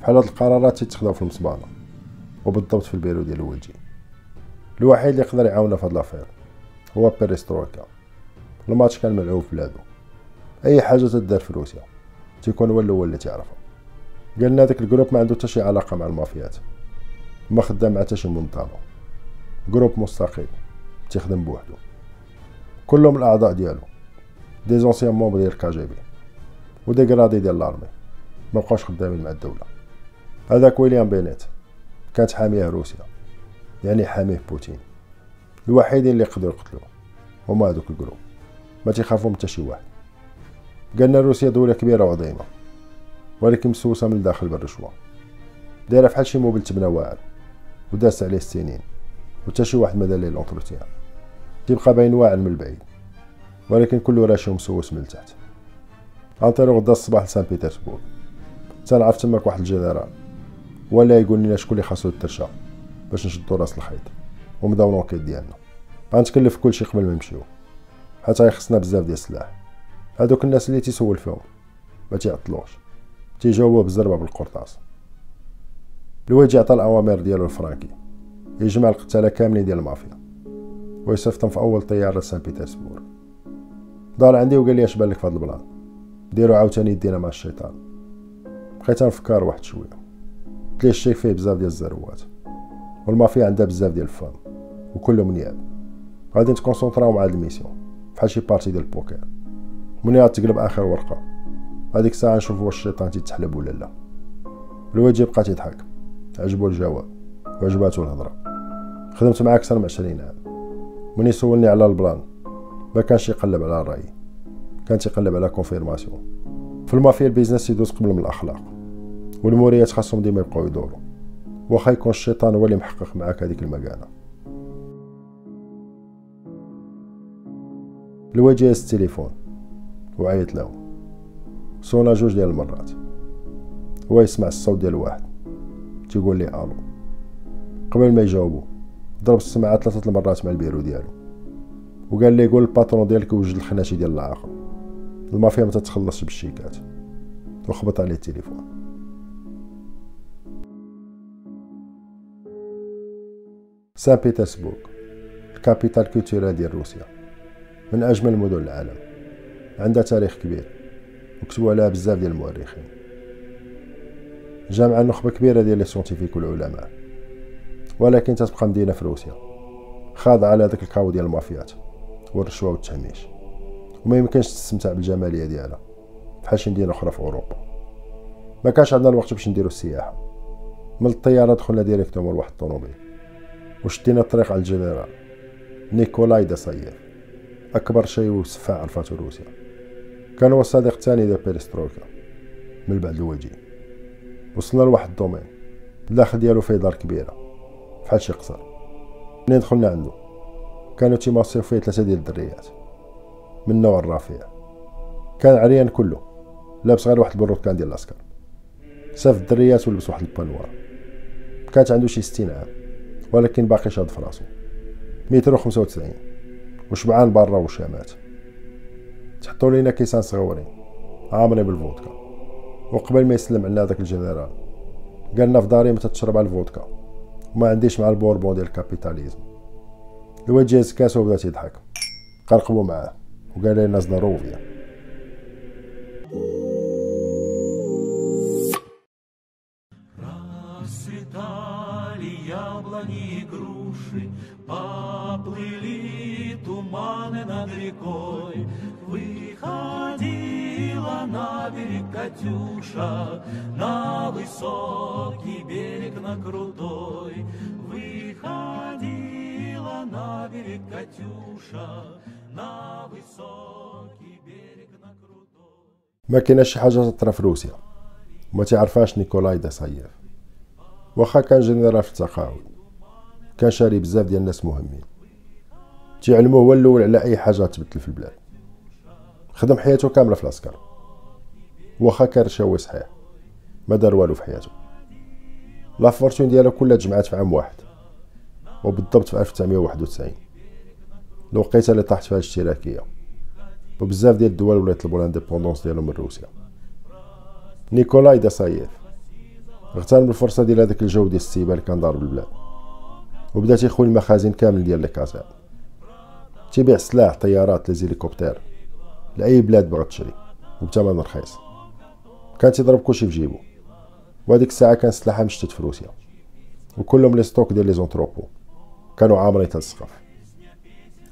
بحال هاد القرارات تيتخداو في المصبانه وبالضبط في البيرو ديال لويجي الوحيد اللي يقدر يعاوننا في هاد l'affaire هو بيريسترويكا الماتش كان ملعوب في بلادو أي حاجة تدار في روسيا تيكون هو الأول اللي تعرفها قالنا داك ال groupe ما عنده حتى شي علاقة مع المافيات. ما خدام مع حتى شي منظمه groupe مستقل تيخدم بوحدو. كلهم الأعضاء ديالو. des anciens membres ديال ال KGB و des gradés ديال l'armée مبقاوش خدامين مع الدولة هذاك ويليام بينيت كانت حاميه روسيا يعني حاميه بوتين الوحيدين اللي يقدروا يقتلوه هما هذوك ال groupe ما تيخافوا حتى شي واحد قالنا روسيا دولة كبيرة وعظيمة ولكن مسوسة من الداخل بالرشوة دايرة فحال شي immeuble تبنى واعر وداس عليه السنين وتا شي واحد ما دار ليه l'entretien تيبقى باين واعر من البعيد ولكن كله راشي ومسوس من التحت غنطيرو غدا الصباح لسان بيترسبورغ. تنعرف تماك واحد الجنرال ولا يقول لنا شكون اللي خاصو يترشا باش نشدو راس الخيط. ونبداو l'enquête ديالنا. غنتكلف كلشي قبل ما نمشيو حتى يخصنا بزاف ديال السلاح. هادوك الناس اللي تيسول فيهم ما تيعطلوش. تيجاوبوا بالزربة بالقرطاس. لويجي عطى الأوامر ديالو لفرانكي يجمع القتالة كاملين ديال المافيا. ويصيفطهم في أول طيارة لسان بيترسبور دار عندي وقال لي اش بالك في هاد ال plan نديرو عاوتاني يدينا مع الشيطان. بقيت نفكر واحد شوية. قلت ليه الشيك فيه بزاف ديال الزروات؟ والمافيا عندها بزاف ديال الفمام وكلهم نياب. غادي نتكونسونطراو مع هاد ال mission بحال شي partie ديال البوكر مني تقلب آخر ورقة. هذيك الساعة نشوف واش الشيطان تيتحلب ولا لا. لويجي بقى تيضحك عجبو الجواب وعجباتو الهضرة. خدمت معاك أكثر من عشرين عام. مني سولني على ال plan. ما كانش يقلب على الراي كان تيقلب على confirmation في المافيا ال business يدوز قبل من الأخلاق. والموريات خاصهم ديما يبقاو يدوروا واخا يكون الشيطان هو اللي محقق معاك هذيك الماكينة لويجي التليفون. وعيط له. صونا جوج ديال المرات. هو يسمع الصوت ديال واحد. تيقول لي ألو. قبل ما يجاوبو ضرب السماعه ثلاثة المرات مع البيرو ديالو. وقال لي قول ال patron ديالك يوجد الخناشي ديال العاقل المافيا ما تتخلصش بالشيكات. وخبط عليه التليفون. سان بيترسبورغ ال capitale culturelle ديال روسيا. من أجمل مدن العالم. عندها تاريخ كبير. وكتبوا عليها بزاف ديال المؤرخين. جامعة نخبة كبيرة ديال les scientifiques والعلماء. ولكن تتبقى مدينة في روسيا. خاضعة على داك الكاو ديال المافيات. والرشوة والتهميش وما يمكنش تستمتع بالجمالية ديالها. بحال شي مدينة أخرى في أوروبا. ما كانش عندنا الوقت باش نديرو السياحة. من الطيارة دخلنا directement لواحد الطوموبيل. وشدينا الطريق على الجنرال. نيكولاي داساييف أكبر شفار وسفاح عرفته روسيا. كان هو الصديق الثاني ديال بيرسترويكا من بعد لويجي وصلنا لواحد ال domaine. الداخل ديالو فيه دار كبيرة. فحال شي قصر. منين دخلنا عنده كانوا تيماصيو فيه ثلاثة ديال الدريات من نوع الرفيع كان عريان كله. لابس غير واحد ال brodequin ديال العسكر صيفط الدريات ولبس واحد ال peignoir كانت عنده شي ستين عام ولكن باقي شاد في راسو. متر وخمسة وتسعين. وشبعان برا وشامات تحطوا لينا كيسان صغورين عامرين بالفودكا. وقبل ما يسلم علينا داك الجنرال قالنا في داري متى تشرب على الفودكا. وما عنديش مع البوربون ديال الكابيتاليزم. الواد جاز كاسو وبدا تيضحك قرقبوا معاه وقال لنا زدروفيا Расцветали яблони и груши, поплыли туманы над рекой. Выходила на берег Катюша, на высокий берег, на крутой. Выходила на берег Катюша, на высокий берег, на крутой. ما كايناش شي حاجه تطرا في روسيا وما تعرفاش نيكولاي داساييف واخا كان جنرال في التقاعد كان شاري بزاف ديال الناس مهمين تيعلموه هو الاول على اي حاجه تبدل في البلاد خدم حياته كامله في العسكر واخا كان رشاوي صحيح ما دار والو في حياته لا فورتون ديالو كلها تجمعات في عام واحد وبالضبط في 1991 الوقيته اللي طاحت فيها الاشتراكية. وبزاف ديال الدول ولاو يطلبوا ال indépendance ديالهم من روسيا. نيكولاي داساييف اغتنم الفرصه ديال هذاك الجو ديال السيبه اللي كان ضارب البلاد وبدا تيخوي المخازن كامل ديال الكازات تيبيع سلاح طيارات les hélicoptères لأي بلاد بغات تشري. وبثمن رخيص. كان تيضرب كلشي في جيبو. وهاديك الساعة كان سلاحه مشتت في روسيا. وكلهم les stocks ديال les entrepôts. كانوا عامرين للسقف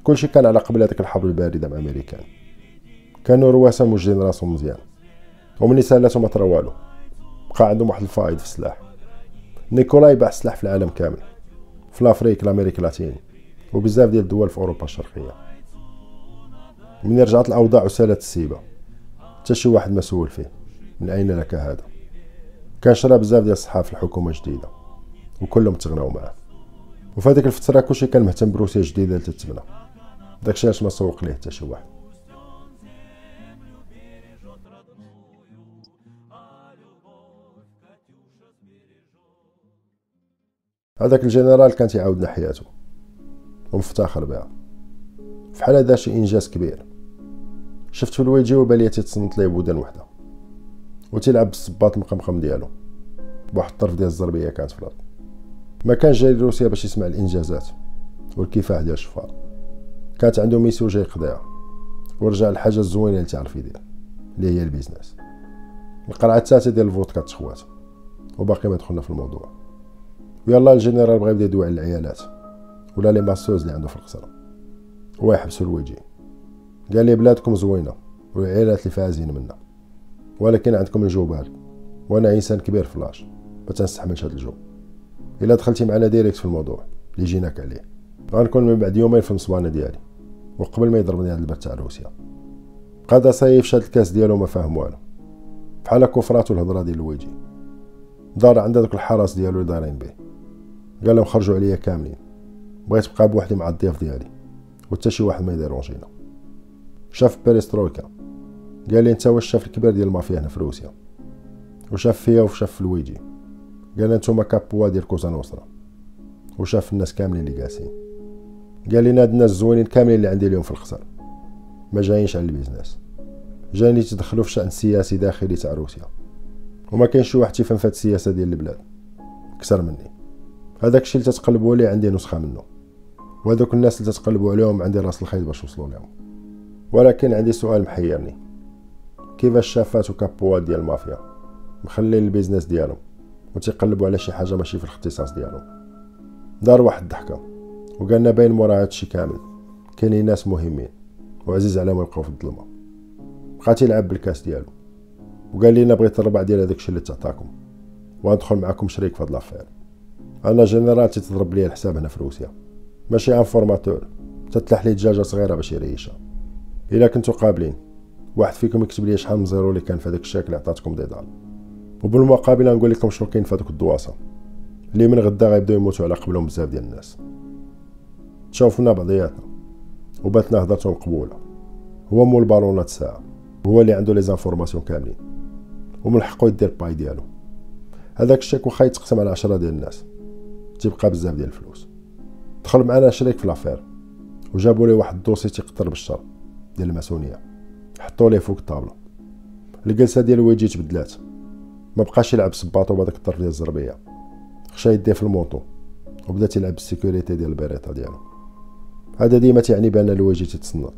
كلشي كان على قبل هذيك الحرب الباردة مع الامريكان كانوا رواسه موجدين راسهم مزيان. ومني سالاتهم ما طرا والو بقى عندهم واحد الفايض في السلاح. نيكولاي باع السلاح في العالم كامل. في l'Afrique l'Amérique latine وبزاف ديال الدول في أوروبا الشرقية. من رجعت الأوضاع وسالت السيبة. حتى شي واحد ما سولو فيه. من أين لك هذا؟ كان شرا بزاف ديال الصحافة في الحكومة الجديدة. وكلهم تغناو معاه وفي هذيك الفترة كلشي كان مهتم بروسيا جديدة اللي تتبنى داكشي علاش ما سوق ليه حتى شي واحد. هذاك الجنرال كان تيعاودنا حياته. ومفتخر بها. فحال هذا شي إنجاز كبير. شفت في الويجي وبالي تيتصنت ليه بودان وحدة. وتيلعب بالصباط مقمقم ديالو. بواحد الطرف ديال الزربيه كانت في الأرض. ما كان جاي لروسيا باش يسمع الإنجازات والكفاح ديال الشفار كانت عنده mission جاي يقضيها ورجع الحاجة الزوينة اللي تعرف يدير اللي هي ال business. القرعة الثالثه ديال الفودكا تخوات وباقي ما دخلنا في الموضوع. ويلا الجنرال بغا يبدا يدوي على العيالات ولا les masseuses اللي عنده في القصر. هو يحبسو لويجي. قال لي بلادكم زوينة والعيالات اللي فازين منا. ولكن عندكم الجو بارد وأنا إنسان كبير في لاش ما تنستحملش هذا الجو إلا دخلتي معنا ديريكت في الموضوع اللي جيناك عليه. غنكون من بعد يومين في النصبانه ديالي وقبل ما يضربني هذا البرد تاع روسيا. قاد صايف شاد الكاس ديالو ما فاهم والو. بحال كفراتو الهضرة ديال الويجي دار عند داك الحرس ديالو اللي دايرين به. قال لهم خرجوا عليا كاملين. بغيت نبقى بوحدي مع الضياف ديالي. وحتى شي واحد ما يديرونجينا شاف بيريسترويكا. قال لي أنت واش شاف الكبير ديال المافيا هنا في روسيا؟ وشاف فيا وشاف في لويجي قال نتوما capo ديال Cosa Nostra وشاف الناس كاملين اللي جالسين. قال لي هاد الناس الزوينين كاملين اللي عندي اليوم في القصر. ما جايينش على ال business. جايين يتدخلوا في الشان السياسي داخلي تاع روسيا. وما كاينش شي واحد تيفهم في السياسة ديال البلاد. أكثر مني. هذاك الشيء اللي تتقلبوا عليه عندي نسخة منه. وهذوك الناس اللي تتقلبوا عليهم عندي راس الخيط باش وصلوا لهم. ولكن عندي سؤال محيرني. كيفاش شافات و capo ديال المافيا؟ مخلين ال business ديالهم. وتيقلبوا على شي حاجة ماشي في الاختصاص ديالهم دار واحد الضحكة. وقالنا باين مورا هادشي كامل. كاينين ناس مهمين. وعزيز عليهم يبقاو في الظلمة. بقى تيلعب بالكاس ديالو. وقال لينا بغيت الربع ديال هذاك الشيء اللي تعطاكم. وندخل معاكم شريك في هاد l'affaire. أنا جنرال تضرب لي الحساب هنا في روسيا. ماشي informateur. تتلح لي دجاجة صغيرة باش يريشها. إلا كنتو قابلين. واحد فيكم يكتب لي شحال من zéro اللي كان في هذاك الشيك اللي عطاتكم ديدال وبالمقابل نقول لكم شنو كاين في هذوك الدواسة. اللي من غدا غيبداو يموتوا على قبلهم بزاف ديال الناس. تشوفنا بعضياتنا. وبانت لنا هضرتهم مقبوله هو مول بارونات الساعة هو اللي عنده les informations كاملين. ومن حقه يدير باي ديالو. هذاك الشيك واخا يتقسم على عشرة ديال الناس. تيبقى بزاف ديال الفلوس. دخل معنا شريك في l'affaire وجابوا لي واحد الدوسي تيقطر بالشر ديال الماسونية. حطوا ليه فوق الطابلة. الجلسة ديال لويجي تبدلات ما بقاش يلعب صباطو بهذاك الطرف ديال الزربية. خشى يديه في ال manteau وبدا تيلعب بال sécurité ديال ال Beretta ديالو. هذا ديما تعني بأن لويجي تتصنت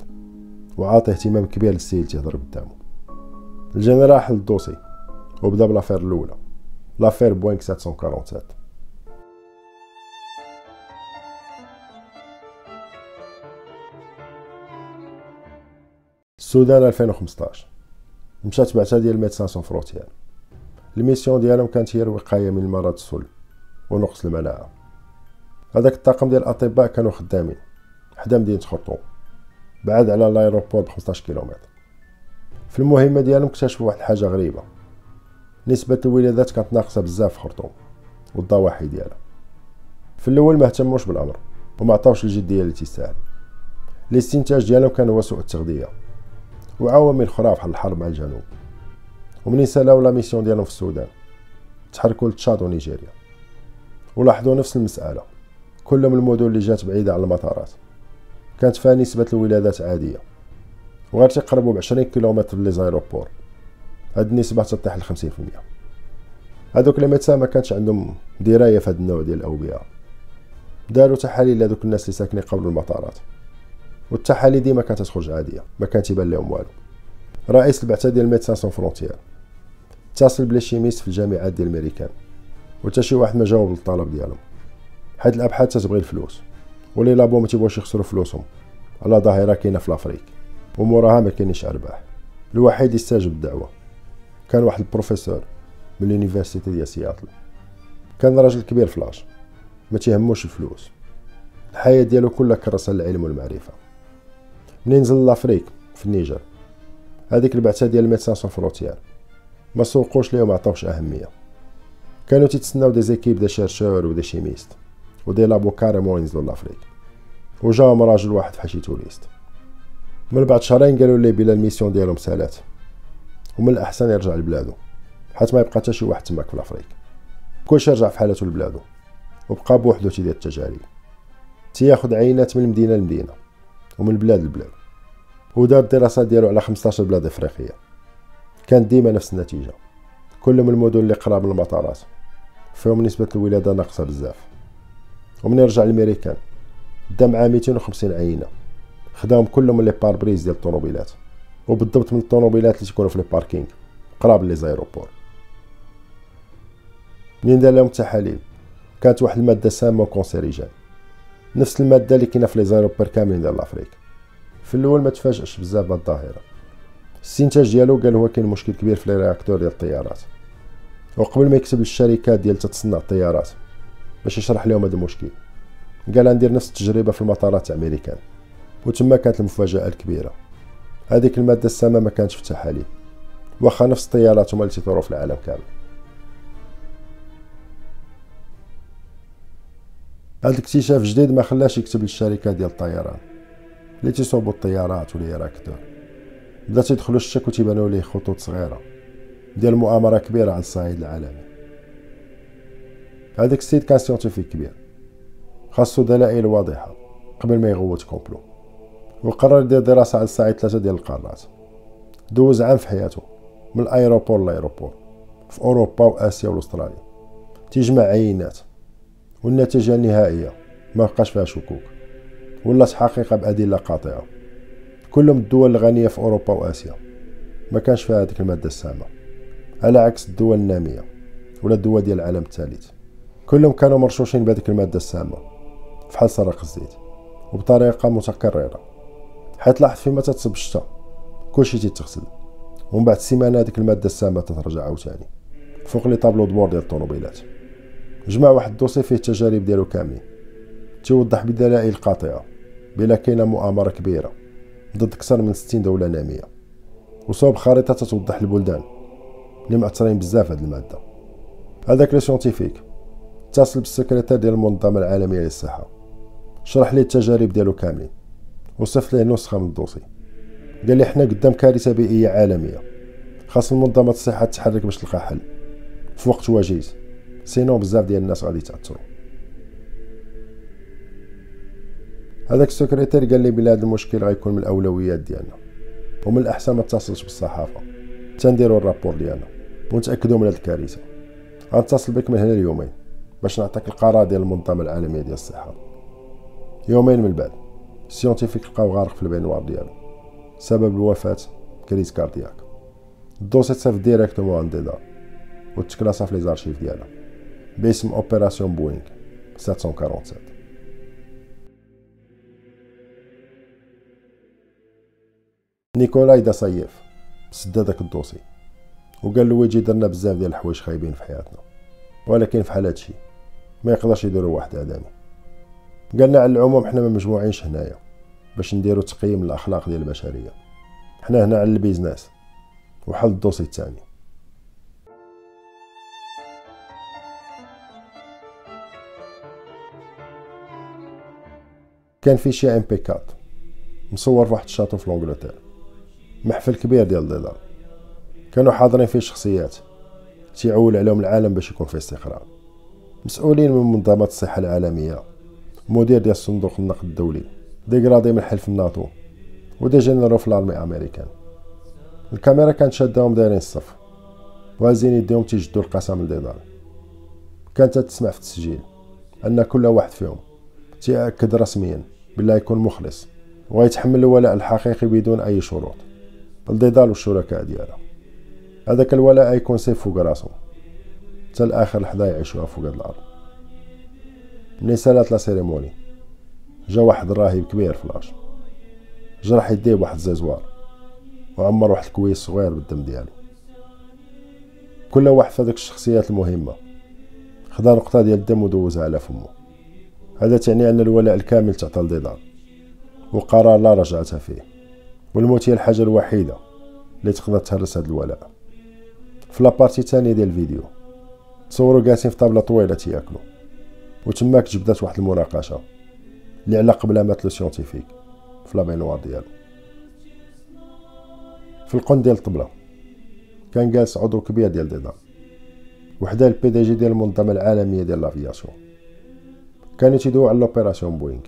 وعاطي اهتمام كبير للسيد اللي تيهضر قدامه الجنرال حل ال dossier وبدا ب l'affaire الأولى l'affaire بوينغ 747 السودان 2015 مشات بعثة ديال Médecins Sans Frontières. ال mission ديالهم كانت هي الوقاية من المرض السل ونقص المناعة. هذاك الطاقم ديال الأطباء كانوا خدامين حدا مدينه خرطوم بعد على لايروبور ب 15 كيلومتر. في المهمة ديالهم اكتشفوا واحد الحاجة غريبة. نسبة الولادات كانت ناقصة بزاف في خرطوم والضواحي ديالها. في الأول ما اهتموش بالأمر وما عطاوش الجدية اللي تستاهل الاستنتاج ديالهم كان هو سوء التغذية وعوامل أخرى بحال الحرب مع الجنوب. ومنين سالاو la mission ديالهم في السودان. تحركوا لتشاد ونيجيريا. ولاحظوا نفس المسألة. كل من المدن اللي جات بعيدة على المطارات. كانت فيها نسبة الولادات عادية. وغير تيقربوا بعشرين كيلومتر les aéroports. هاد النسبة تطيح في المية. هادوك les médecins ما كانش عندهم دراية في هاد النوع ديال الأوبئة. داروا تحاليل لهادوك الناس اللي ساكنين قبل المطارات. والتحاليل ديما كانت تخرج عادية. ما كان تيبان لهم والو. رئيس البعثة ديال Médecins Sans Frontières. اتصل ب les chimistes في الجامعات ديال الميريكان وتا شي واحد ما جاوب للطلب ديالهم. حيت الأبحاث تتبغي الفلوس و les labos ما تيبغوش يخسروا فلوسهم. على ظاهرة كاينة في l'Afrique وموراها ما كاينش أرباح. الوحيد يستجب الدعوة. كان واحد البروفيسور من ال université ديال سياتل. كان راجل كبير في l'âge ما تيهموش الفلوس. الحياة ديالو كلها كرسها للعلم والمعرفة. منين نزل l'Afrique في النيجر. هذيك البعثة ديال Médecins Sans Frontières. ما سوقوش ليه وما عطاوش أهمية. كانوا تيتسناو des équipes des chercheurs و des chimistes و des labos carrément ينزلوا l'Afrique. وجاهم راجل واحد فحال شي touriste. من بعد شهرين قالوا لي بلا ال mission ديالهم سالات. ومن الأحسن يرجع لبلادو. حيت ما يبقى حتى شي واحد تماك في l'Afrique. كلشي رجع في حالته لبلادو. وبقى بوحدو تيدير التجارب تياخد عينات من المدينة لمدينة. ومن بلاد لبلاد. ودار الدراسات ديالو على 15 بلاد إفريقية. كانت ديما نفس النتيجة. كل من المدن اللي قراب من المطارات. فيهم نسبة الولادة ناقصة بزاف. ومنين رجع للميريكان دا معاه 250 عينة. خداهم كلهم من les pare-brises ديال الطوموبيلات. وبالضبط من الطوموبيلات اللي تكونوا في les parkings قراب les aéroports. منين دار لهم التحاليل؟ كانت واحد المادة سامة و cancérigène نفس المادة اللي كاينة في les aéroports كاملين ديال l'Afrique. في الأول ما تفاجئش بزاف بهاد الظاهرة الاستنتاج ديالو قال هو كاين مشكل كبير في les réacteurs ديال الطيارات. وقبل ما يكتب للشركات ديال تتصنع الطيارات باش يشرح لهم هذا المشكل. قال ندير نفس التجربة في المطارات تاع وتما كانت المفاجاه الكبيره هذيك المادة السامة ما كانتش في التحاليل. واخا نفس الطيارات هما اللي في العالم كامل. هذا الاكتشاف جديد ما خلاش يكتب للشركات ديال الطيران. اللي تيصوبوا الطيارات و les réacteurs بدا تيدخلوا الشك وتيبانوا ليه خطوط صغيرة ديال مؤامرة كبيرة على الصعيد العالمي. هذاك السيد كان scientifique كبير خاصو دلائل واضحة قبل ما يغوت complot وقرر يدير دراسه على الصعيد ثلاثة ديال القارات. دوز عام في حياته من l'aéroport ل aéroport في أوروبا وآسيا واستراليا تيجمع عينات والنتيجة النهائية ما بقاش فيها شكوك ولات حقيقه بأدلة قاطعة. كلهم الدول الغنية في أوروبا وآسيا. ما كانش فيها هذيك المادة السامة. على عكس الدول النامية ولا الدول ديال العالم الثالث. كلهم كانوا مرشوشين بهذيك المادة السامة فحال سرق الزيت وبطريقة متكرره حيت لاحظ فيما تتصب الشتا كلشي تيتغسل. ومن بعد سيمانة هذيك المادة السامة تترجع عاوتاني. فوق لي طابلو دبور ديال الطوموبيلات. جمع واحد الدوسي فيه التجارب ديالو كاملين. تيوضح بدلائل قاطعة بلا كاينة مؤامرة كبيرة. ضد أكثر من 60 دولة نامية. وصوب خريطه تتوضح البلدان. اللي معترين بزاف هاد المادة. هذاك le scientifique. اتصل بالسكرتير ديال المنظمة العالمية للصحة. شرح ليه التجارب ديالو كاملين. وصيفط ليه نسخة من ال dossier. قال لي حنا قدام كارثة بيئية عالمية. خاص منظمه الصحة تحرك باش تلقى حل. في وقت وجيز sinon بزاف ديال الناس غادي يتأثروا. هذاك السكرتير قال لي بلي هذا المشكل غيكون من الأولويات ديالنا ومن الأحسن ما تتصلش بالصحافة. تنديروا ال rapport ديالنا ونتأكدوا من هذه الكارثة. غنتصل بك من هنا ليومين باش نعطيك القرار ديال المنظمة العالمية ديال الصحة. يومين من بعد ال scientifique لقاو غارق في ال baignoire ديالو. سبب الوفاة crise cardiaque. ال dossier تصيفط directement عند ديدار وتكلاسا في les archives ديالها. باسم opération Boeing 747 نيكولاي داسييف سد هداك ال dossier وقال لويجي درنا بزاف ديال الحوايج خايبين في حياتنا. ولكن فحال هادشي ما يقدرش يديروا واحد آدمي. قالنا على العموم حنا ما مجموعينش هنايا باش نديروا تقييم الأخلاق ديال البشرية. حنا هنا على ال business وحل ال dossier الثاني. كان في شي MP4 مصور في واحد ال château في l'Angleterre محفل كبير ديال ديدار كانوا حاضرين فيه شخصيات. تيعول عليهم العالم باش يكون فيه استقرار. مسؤولين من منظمة الصحة العالمية. مدير ديال صندوق النقد الدولي. des gradés من حلف الناتو. و des généraux في l'armée américaine الكاميرا كانت شادهم دايرين الصف. وهازين يديهم تيجددو القسم لديدار كانت تسمع في التسجيل أن كل واحد فيهم تيأكد رسميا بلا يكون مخلص. ويتحمل الولاء الحقيقي بدون أي شروط. لديدار والشركاء ديالها هذاك الولاء يكون سيف فوق راسو حتى لاخر لحظة يعيشوها فوق هاد الأرض. ملي سالات la cérémonie. جا واحد الراهب كبير ف l'âge جرح يديه بواحد الزيزوار وعمر واحد الكويس صغير بالدم ديالو. كل واحد في هذوك الشخصيات المهمة. خدا نقطة ديال الدم ودوزها على فمه. هذا تعني أن الولاء الكامل تعطى لديدار وقرار لا رجعة فيه. والموت هي الحاجة الوحيدة اللي تقدر تهرس هذا الولاء. في la partie الثانية ديال الفيديو تصوروا جالسين في طابلة طويلة تياكلوا وتماك جبدات واحد المناقشة اللي على قبل مات le scientifique في la baignoire ديالو. في القن ديال الطبلة كان جالس عضو كبير ديال ديدار وحدا ال PDG ديال المنظمة العالمية ديال l'aviation كانوا تيدويو على l'opération Boeing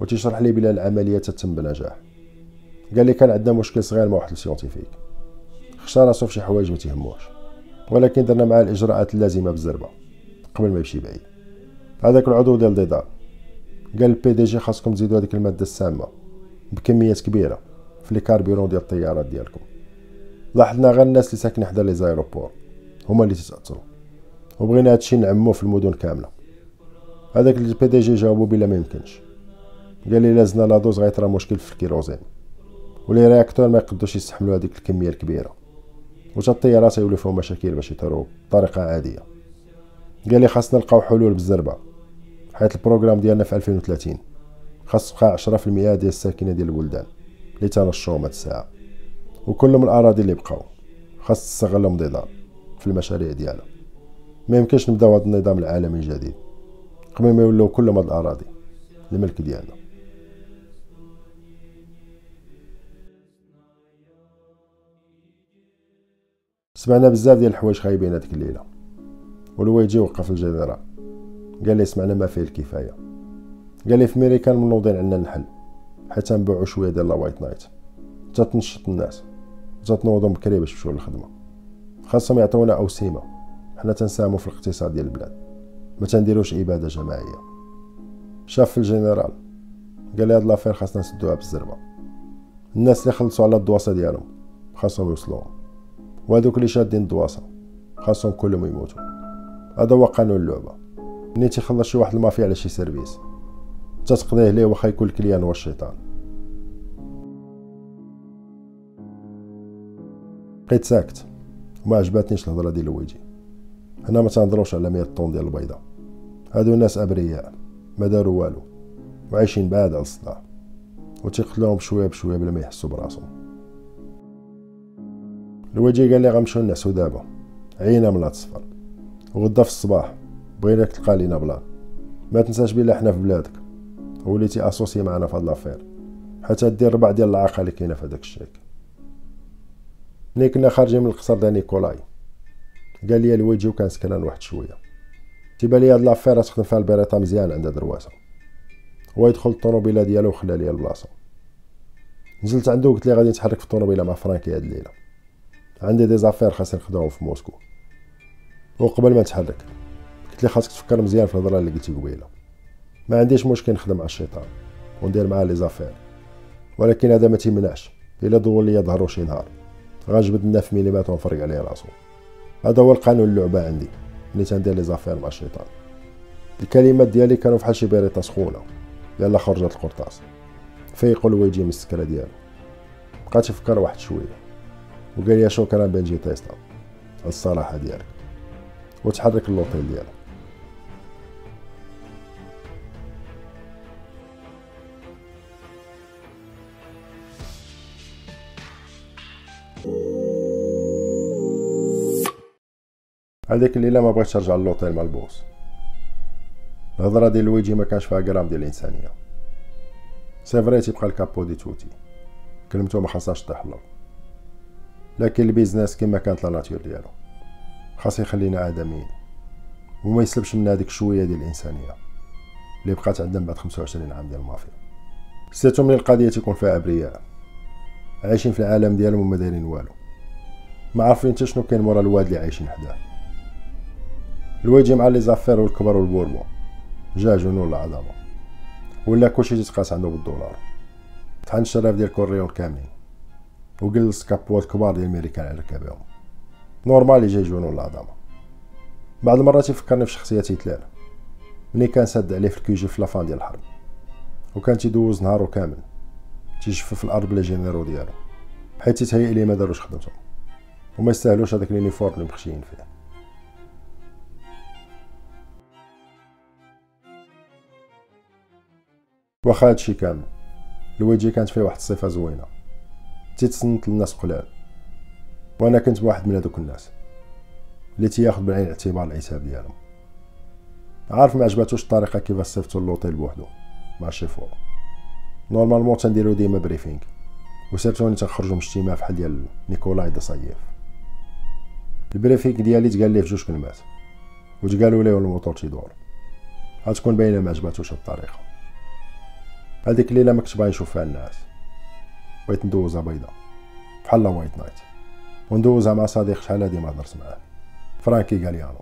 وتيشرح لي بلا العملية تتم بنجاح. قال لي كان عندنا مشكل صغير مع واحد ال scientifique. خشى راسو فشي حوايج ما تيهموش. ولكن درنا معاه الإجراءات اللازمة بالزربه قبل ما يمشي بعيد. هذاك العضو ديال ديدار قال ال PDG خاصكم تزيدوا هذيك المادة السامة بكميات كبيرة في les carburants ديال الطيارات ديالكم. لاحظنا غير الناس اللي ساكنين حدا les aéroports هما اللي تتاثروا وبغينا هادشي نعموه في المدن كاملة. هذاك ال PDG جاوبو بلا ما يمكنش. قال لي إلا زدنا la dose غيطرا مشكل في ال kérosène. و les réacteurs ما يقدوش يستحملوا هذيك الكمية الكبيرة. وتا الطيارات يولي فيهم مشاكل باش يطيروا بطريقة عادية. قال لي خاصنا نلقاو حلول بالزربة. حيت البروغرام ديالنا في 2030 خاص تبقى 10% ديال الساكنة ديال البلدان. اللي تنشطهم هاد الساعة. وكل من الأراضي اللي بقاو. خاص تستغلهم ديدار في المشاريع ديالها. ما يمكنش نبداو هذا النظام العالمي الجديد. قبل ما يولوا كل هاد الأراضي. الملك ديالنا. سمعنا بزاف ديال الحوايج خايبين هذيك الليلة. والويجي وقف الجنرال قال لي سمعنا ما فيه الكفاية. قال لي في ميريكان منوضين عندنا النحل حتى نبيعو شوية ديال لا وايت نايت. حتى تنشط الناس. حتى تنوضو بكري باش يمشيو للخدمة. خاصهم يعطيونا اوسمه حنا تنساهمو في الاقتصاد ديال البلاد. ما تنديروش إبادة جماعية. شاف في الجنرال. قال لي هاد لافير خاصنا نسدوها بالزربة. الناس اللي خلصوا على الدواسة ديالهم خاصهم يوصلوهم. وهذوك اللي شادين الدواسة خاصهم كلهم يموتوا. هذا هو قانون اللعبة. ملي تيخلص شي واحد المافيا على شي service. تتقضيه ليه واخا يكون ال client هو الشيطان. بقيت ساكت. وما عجباتنيش الهضرة ديال لويجي هنا ما تنهضروش على 100 tonnes ديال البيضة. هادو ناس أبرياء. ما داروا والو. وعايشين بعاد على الصداع. وتيقتلوهم بشوية بشوية بلا ما يحسوا براسهم. لويجي قال لي غنمشيو نعسو دابا. عيينا من هاد السفر وغدا في الصباح بغيناك تلقى لينا plan. ما تنساش بلا حنا في بلادك. وليتي associé معنا في هاد l'affaire. حتى دير ربع ديال اللعاقة اللي كاينة في هذاك الشيك. ملي كنا خارجين من القصر ديال نيكولاي. قال لي لويجي وكان سكران واحد شوية. تيبان لي هاد l'affaire تخدم فيها البيريطة مزيان عند درواسه هو يدخل الطوموبيلة ديالو وخلى لي البلاصة. نزلت عنده وقلت لي غادي نتحرك في الطوموبيلة مع فرانكي هاد الليلة. عندي des affaires خاصني نخدمهم في موسكو. وقبل ما نتحرك قلت لي خاصك تفكر مزيان في الهضرة اللي قلتي قبيلة. ما عنديش مشكل نخدم مع الشيطان وندير معاه les affaires. ولكن هذا ما تيمنعش. إلا ضوى لي ظهرو شي نهار. غنجبد la neuf millimètres ونفرق عليه راسو هذا هو القانون اللعبة عندي ملي تندير les affaires مع الشيطان. الكلمات ديالي كانوا فحال شي بيريطة سخونة. يلا خرجت القرطاس. فيقو لويجي من السكرة ديالو. بقات يفكر واحد شوية. وقال لي شكرا بنجي تيستا الصراحة ديالك. وتحرك ل l'hôtel ديالك. هذيك الليلة ما بغيتش نرجع للوطيل مع ال boss الهضرة ديال لويجي ما كانش فيها غرام ديال الإنسانية. c'est vrai تيبقى ال capo di tutti. كلمته ما خاصهاش طيح لكن ال business كما كانت la nature ديالو. خاص يخلينا ادميين وما يسلبش من هذيك شوية ديال الإنسانية. اللي بقات عندنا بعد 25 عام ديال المافيا. surtout من القضية تيكون فيها أبرياء؟ عايشين في العالم ديالهم وما دايرين والو. ما عارفين حتى شنو كاين مورا الواد اللي عايشين حداه. الواد مع لي زافير والكبر والبوربون جا جنون العظمة. ولا كلشي تيتقاس عنده بالدولار. طحن الشراف ديال كوريون كاملين. وجلس كابوات كبار ديال الميريكان على ركابهم نورمال يجي جنون العظمه بعض المرات يفكرني في شخصية هتلر. ملي كان ساد عليه في الكيجي في لافان ديال الحرب. وكان تيدوز نهارو كامل. تيجفف الأرض ب les généraux ديالو. حيت تيتهيأ ليه ما داروش خدمتهم. وما يستاهلوش هذاك ال uniforme اللي مخشيين فيه. واخا هادشي كامل. لويجي كانت فيه واحد الصفة زوينة. تيتصنت للناس قلال. وأنا كنت واحد من هذوك الناس اللي تياخد بعين الاعتبار العتاب ديالهم. عارف ما عجباتوش الطريقة كيف صيفطو لوطيل بوحدو مع ال chauffeur normalement تنديرو ديما briefing و surtout تنخرجو من اجتماع فحال ديال نيكولاي دا صيف ال briefing ديالي تقال ليه في جوج كلمات. وتقالوا ليه الموتور تيدور. غتكون باينة ما عجباتوش الطريقة. هذيك الليلة ما كنتش باغي نشوف فيها الناس. بغيت ندوزها بيضا بحال white night. وندوزها مع صديق شحال هادي ما هضرت معاه. فرانكي غاليانو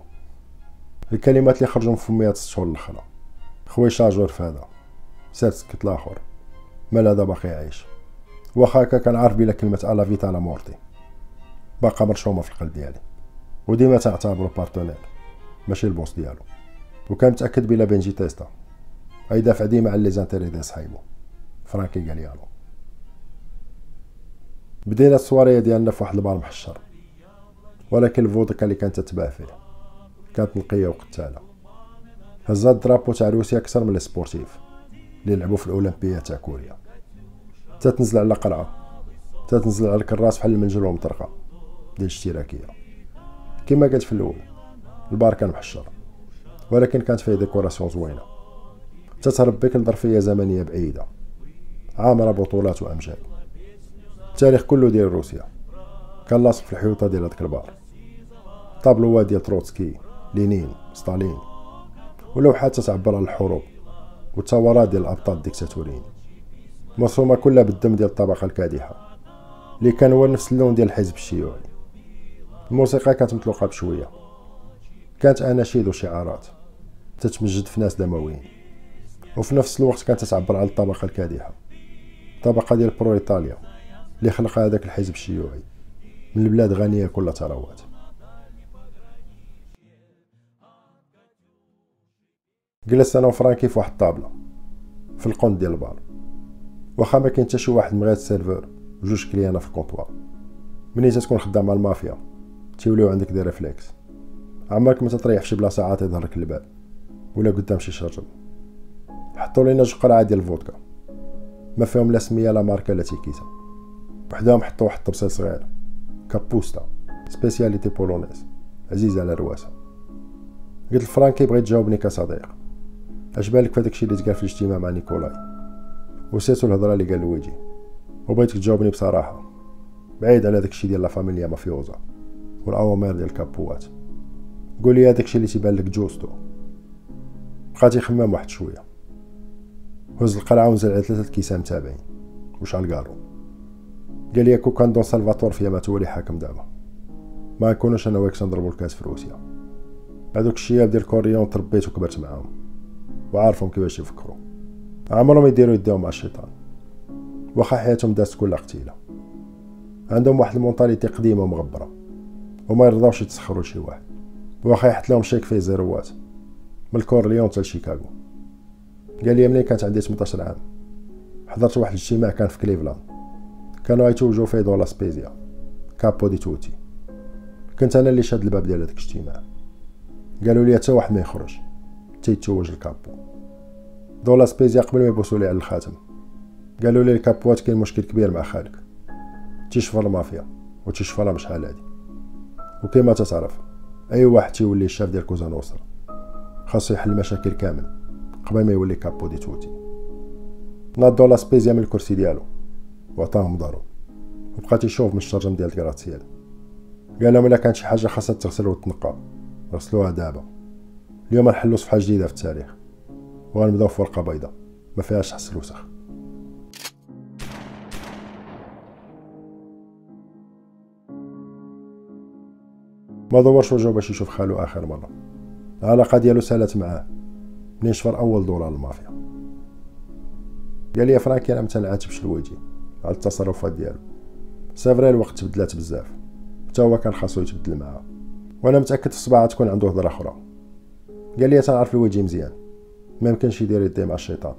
الكلمات اللي خرجوا من فمي هاد الشهور الاخرى خويا شاجور هذا. سير سكت الآخر مال هذا باقي عايش واخا هكا كنعرف بلا كلمة ألا فيتا لا مورتي باقا مرشومة في القلب ديالي. وديما تعتبرو بارتنير ماشي البوس ديالو. وكان متأكد بلا بنجي تيستا. دافع ديما على لي زانتيري ديال صحيبو فرانكي غاليانو بدينا السواريه ديالنا في واحد البار محشر. ولكن الفودكا اللي كانت تتباع فيه كانت نقية وقتاله. هزات درابو تاع روسيا أكثر من ال sportifs اللي لعبوا في الأولمبية تاع كوريا. تتنزل على قرعه تتنزل على الكراس بحال المنجل والمطرقة ديال الاشتراكية. كما قلت في الأول البار كان محشر. ولكن كانت فيه décoration زوينة. تتهرب بك لظرفيه زمنية بعيدة. عامرة بطولات وأمجاد. التاريخ كله ديال روسيا. كان لاصق في الحيوطه ديال هذاك البار. طابلوات ديال تروتسكي لينين ستالين. ولوحات تتعبر على الحروب والثورات ديال الأبطال الديكتاتوريين. مرسومه كلها بالدم ديال الطبقة الكادحة اللي كان هو نفس اللون ديال الحزب الشيوعي. الموسيقى كانت مطلوقه بشوية. كانت آناشيد وشعارات تتمجد في ناس دمويين. وفي نفس الوقت كانت تعبر على الطبقة الكادحة. الطبقه ديال البروليتاريا. اللي خلق هذاك الحزب الشيوعي. من البلاد غنية كلها ثروات. جلست أنا وفرانكي في واحد الطابلة في القنت ديال البار. واخا ما كاين حتى شي واحد مغير ال serveur وجوج clients في ال comptoir منين تكون خدام مع المافيا؟ تيوليو عندك des réflexes عمرك ما تريح في شي بلاصة عاد يظهر لك الباب ولا قدام شي شرجم حطوا لينا جوج قرعه ديال الفودكا ما فيهم لا سمية لا ماركة لا تيكيتا. وحداهم حطوا واحد الطبسيل صغير kapusta spécialité polonaise عزيزة على الرواسه قلت لفرانكي بغيت تجاوبني كصديق. اش بالك في داكشي اللي تقال في الاجتماع مع نيكولاي؟ و surtout الهضرة اللي قال لويجي. وبغيتك تجاوبني بصراحة. بعيد على داكشي ديال la famiglia mafiosa والأوامر ديال الكابوات قول لي هذاكشي اللي تيبان لك giusto. بقى تيخمم واحد شوية. هز القرعة ونزل على ثلاثة كيسان تابعين. وشعل كارو قال لي كون كان دون سالفاتور فيا ما تولي حاكم دابا. ما يكونوش أنا وياك نضربو الكاس في روسيا. هذوك الشياب ديال كوريون تربيت وكبرت معاهم. وعارفهم كيفاش يفكروا عمرهم يديروا يديهم مع الشيطان. واخا حياتهم دازت كلها قتيلة. عندهم واحد ال mentalité قديمة ومغبرة. وما يرضاوش يتسخروا لشي واحد. واخا يحط لهم شيك فيه زيروات. من الكورليون حتى لشيكاغو قال لي ملي كانت عندي 18 عام حضرت واحد الاجتماع كان في كليفلاند. كانوا يتوجوا فيه دون سبيزيا capo di tutti كنت أنا اللي شاد الباب ديال هذاك الاجتماع قالوا لي حتى واحد ما يخرج تيتوج ال capo دون سبيزيا قبل ما يبوسوا لي على الخاتم قالوا لي الكابوات كاين مشكل كبير مع خالك تيشفر المافيا وتيشفرها بشحال هادي وكما تتعرف اي واحد تيولي الشاف ديال كوزا نوسترا خاصو يحل المشاكل كامل قبل ما يولي capo دي توتي ناضو لا سبيزيا من الكرسي ديالو وعطاهم ظهرو وبقى تيشوف من الشرجم ديال ال gratte-ciel قال لهم إلا كانت شي حاجة خاصها تغسل وتنقى. غسلوها دابا. اليوم نحلو صفحة جديدة في التاريخ. وغنبداو في ورقة بيضاء. ما فيهاش حس الوسخ. ما دورش وجهه باش يشوف خالو آخر مرة. العلاقة ديالو سالت معاه. منين شفر أول دولار المافيا؟ قال لي فرانكي أنا متنعاتبش لويجي على التصرفات ديالو. c'est vrai الوقت تبدلات بزاف. حتى هو كان خاصو يتبدل معاه وأنا متأكد في الصباح تكون عنده هضره أخرى. قال لي تنعرف لويجي مزيان. ما يمكنش يدير يديه مع الشيطان.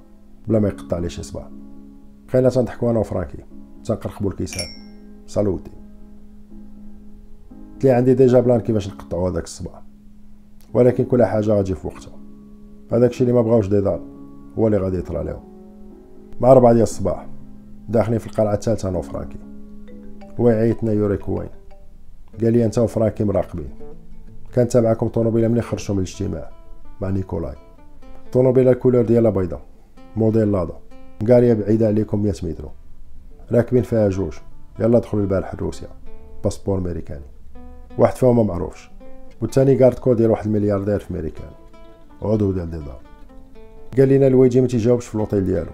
بلا ما يقطع ليه شي صباع. بقينا تنضحكو أنا وفرانكي. تنقرقبو الكيسان. salute قلت عندي déjà plan كيفاش نقطعو هذاك الصباع. ولكن كل حاجة غتجي في وقتها. هذاك الشيء اللي ما بغاوش ديدار. هو اللي غادي يطرى لهم. مع ربعة ديال الصباح. داخلين في القرعة الثالثة أنا وفرانكي هو يعيطنا يوري كوين قال لي أنت وفرانكي مراقبين. كان تابعكم طوموبيلة ملي خرجتو من الاجتماع؟ مع نيكولاي. طوموبيلة ال couleur ديالها بيضا موديل لادا. مقاريه بعيدة عليكم 100 متر. راكبين فيها جوج. يلا دخلوا البارح لروسيا. passeport أمريكاني. واحد فيهم ما معروفش. والثاني garde corps ديال واحد الملياردير في امريكان عضو ديال ديدار قال لينا لويجي ما تيجاوبش في لوطيل ديالو.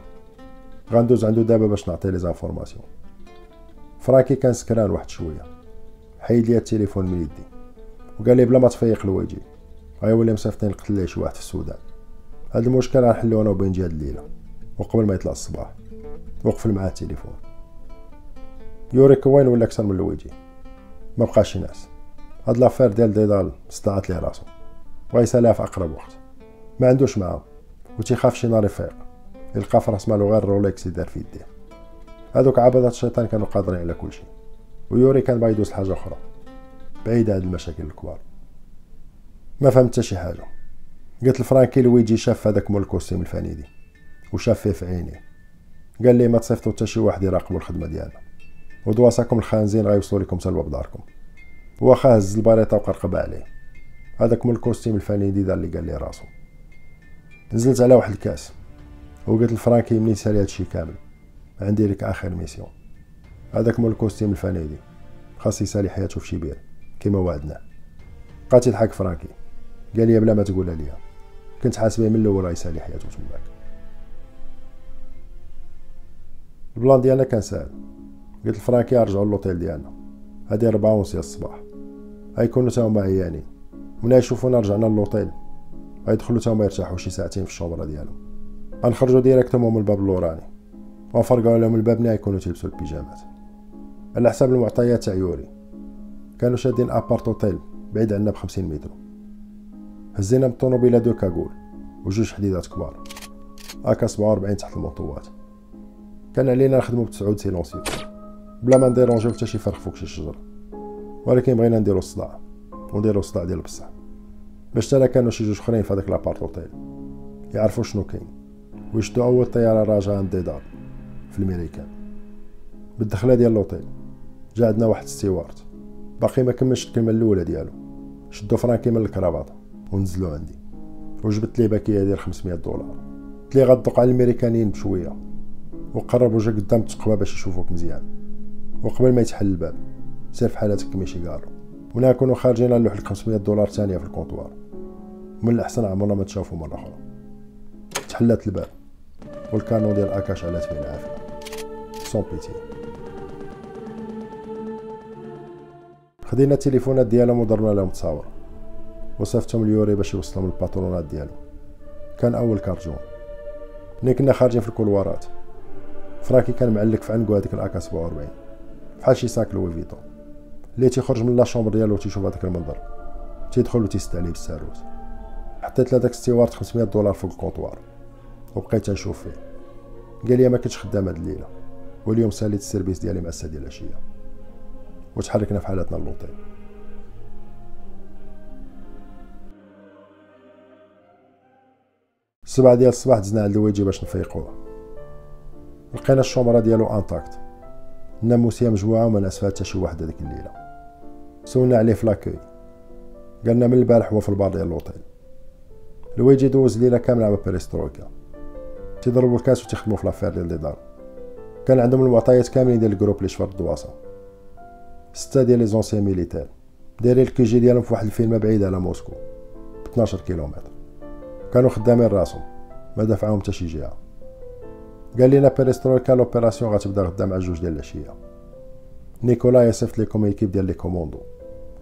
غندوز عنده دابا باش نعطيه les informations. فرانكي كان سكران واحد شوية. حيد لي التليفون من يدي. وقال لي بلا ما تفيق لويجي غيولي مصيفطين نقتل ليه شي واحد في السودان. هاد المشكل غنحلو أنا وبنجي هاد الليلة. وقبل ما يطلع الصباح. وقفل معاه التليفون. يوريك وين ولا أكثر من لويجي ما بقاش ناس. هاد l'affaire ديال ديدار صدعات ليه راسو. ويسالها في أقرب وقت. ما عندوش معاه وتيخاف شي نهار يفيق. يلقى في راس مالو غير روليكس يدار في يديه. هادوك عبدات الشيطان كانوا قادرين على كل شيء. ويوري كان باغي يدوز لحاجة أخرى. بعيدة هاد المشاكل الكبار. ما فهمت حتى شي حاجة. قلت لفرانكي لويجي شاف هذاك مول ال costume الفنيدي وشاف فيه في عينيه. قال لي ما تصيفطوا حتى شي واحد يراقبوا الخدمة ديالنا. ودواساكم الخانزين غيوصلوا لكم حتى لباب داركم واخا هز الباريطة وقرقب عليه. هذاك مول ال costume الفنيدي دار اللي قال لي راسو. نزلت على واحد الكاس. وقلت لفرانكي منين سالي هادشي كامل. عندي لك آخر mission. هذاك مول ال costume الفنيدي خاص يسالي حياته في شي بير كيما وعدناه بقى يضحك فرانكي قال لي بلا ما تقولها ليا. كنت حاسبه من الأول غيسالي حياته تماك. ال plan ديالنا كان ساهل قلت لفرانكي رجعوا للوطيل ديالنا. هادي ربعة ونص الصباح. غيكونوا تا هما عيانين. ملي يشوفونا رجعنا للوطيل غيدخلوا تا هما يرتاحوا شي ساعتين في ال chambre ديالهم. غنخرجوا directement من الباب اللوراني ونفرعوا لهم الباب ملي يكونوا تيلبسوا البيجامات. على حساب المعطيات تاع يوري. كانوا شادين appart hôtel بعيد عنا ب 50 متر. هزينا من الطوموبيله deux cagoules وجوج حديدات كبار. AK 47 تحت الموطوات كان علينا نخدمو بتسعود silencieux. بلا ما نديرونجيو حتى شي فرخ فوق شي شجرة. ولكن بغينا نديرو الصداع. ونديرو الصداع ديال بصح باش تالا كانوا شي جوج أخرين في هذاك l'appart hôtel. يعرفوا شنو كاين. ويشدو أول طيارة راجعة عند ديدار في الميريكان بالدخلة ديال لوطيل جا عندنا واحد steward باقي ما كملش الكلمة الأولى ديالو. شدو فرانكي من ال cravate ونزلو عندي. وجبت ليه باكية ديال 500 دولار. قلت ليه غدوق على الأمريكانيين بشوية. وقرب وجا قدام التقوى باش يشوفوك مزيان. وقبل ما يتحل الباب سير في حالتك كميشي قالو ونا كونوا خارجين نلوح لك 500 دولار ثانية في الكونطوار من الاحسن عمرنا ما تشوفوا مرة أخرى. تحلات الباب. والكانون ديال آكاش علات فيه العافيه سون بيتي خدينا التليفونات ديالهم ودرنا لهم تصاور. وصفتهم ليوري باش يوصلهم الباترونات ديالو كان أول carnage ملي كنا خارجين في الكولوارات. فرانكي كان معلق في عنقو هذيك ال AK 47 بحال شي sac Louis Vuitton اللي تيخرج من la chambre ديالو تيشوف هذاك المنظر. تيدخل وتيسد عليه بالساروت. حطيت لهداك steward 500 دولار فوق ال comptoir وبقيت نشوف فيه. قال لي ما كنتش خدام هاد الليلة. واليوم ساليت ال service ديالي مع الساعة ديال العشيه وتحركنا في حالتنا ل l'hôtel السبعة ديال الصباح دزنا عند لويجي باش نفيقوه. لقينا ال chambre ديالو intacte الناموسيه مجموعه وما نعس فيها حتى شي واحد هذيك الليلة. سولنا عليه في l'accueil قالنا من البارح هو في البار ديال لوطيل الويجي دوز ليلة كاملة مع بيريسترويكا تيضربوا الكاس وتيخدموا في l'affaire ديال ديدار. كان عندهم المعطيات كاملين ديال ال groupe اللي شفر الدواسة. ستة ديال les anciens militaires. دايرين ال QG ديالهم في واحد الفيرما بعيد على موسكو. ب 12 كيلومتر. كانوا خدامين راسهم. ما دافعهم حتى شي جهة. قال لنا بيريسترويكا l'opération غتبدا غدا مع جوج ديال العشيه نيكولا يصيفط لكم équipe ديال les commandos.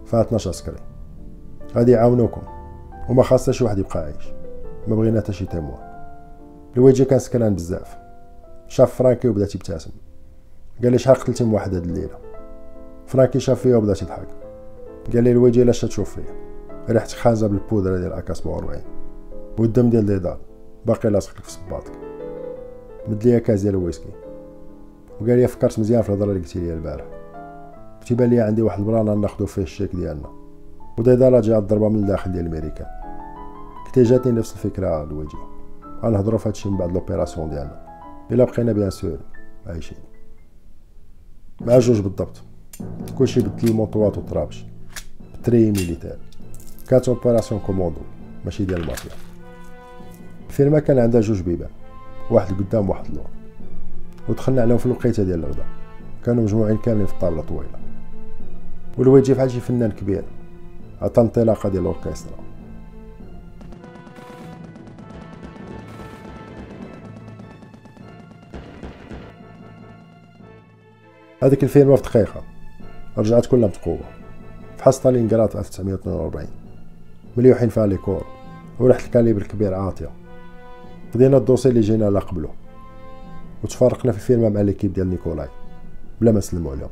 فيها 12 عسكري. غادي يعاونوكم. وما خاص شي واحد يبقى عايش. ما بغينا حتى شي témoin لويجي كان سكران بزاف. شاف فرانكي وبدا تيبتسم قال لي شحال قتلتي من واحد هاد الليلة؟ فرانكي شاف فيا وبدا تيضحك قال لي لويجي لاش تشوف فيا. ريحتك خانزة بالبودرة ديال AK 47 والدم ديال ديدار باقي لاصق في صباطك. مد ليا كاس ديال الويسكي. وقال لي فكرت مزيان في الهضرة اللي قلتي لي البارح. تيبان لي عندي واحد ال plan ناخدو فيه الشيك ديالنا. وديدار جات ضربه من الداخل ديال الميريكان كنت جاتني نفس الفكرة لويجي غنهضرو في هادشي من بعد l'opération ديالنا. إلا بقينا bien sûr عايشين. مع جوج بالضبط. كلشي بدل الموطوات والطرابش très militaires. كانت opération commando. ماشي ديال المافيا. الفيرما كان عندها جوج بيبان. واحد القدام واحد اللور ودخلنا عليهم في الوقيتة ديال الغدا كانوا مجموعين كاملين في الطاوله طويلة. ولويجي فحال شي فنان كبير. عطى انطلاقة ديال الأوركسترا. هذيك الفيلا في دقيقة. رجعت كلها فحال ستالينغراد في 1942 مليوحين فيها les corps وريحة ال calibre الكبير عاطية. بدينا ال dossier اللي جينا على قبلو وتفرقنا في الفيلا مع l'équipe ديال نيكولاي. بلا ما نسلمو عليهم.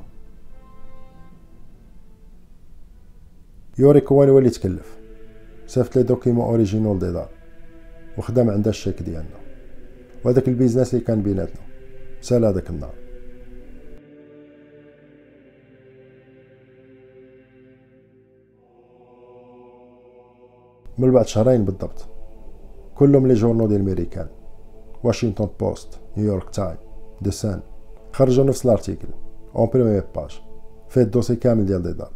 يوري كواني هو اللي تكلف. صيفط les documents original دار. وخدم عندها الشيك ديالنا. وهذاك ال business اللي كان بيناتنا. سال هذاك النهار. من بعد شهرين بالضبط. كلهم les journaux ديال الميريكان Washington Post New York Times The Sun خرجوا نفس ال article en première page فيه ال dossier كامل ديال ديدار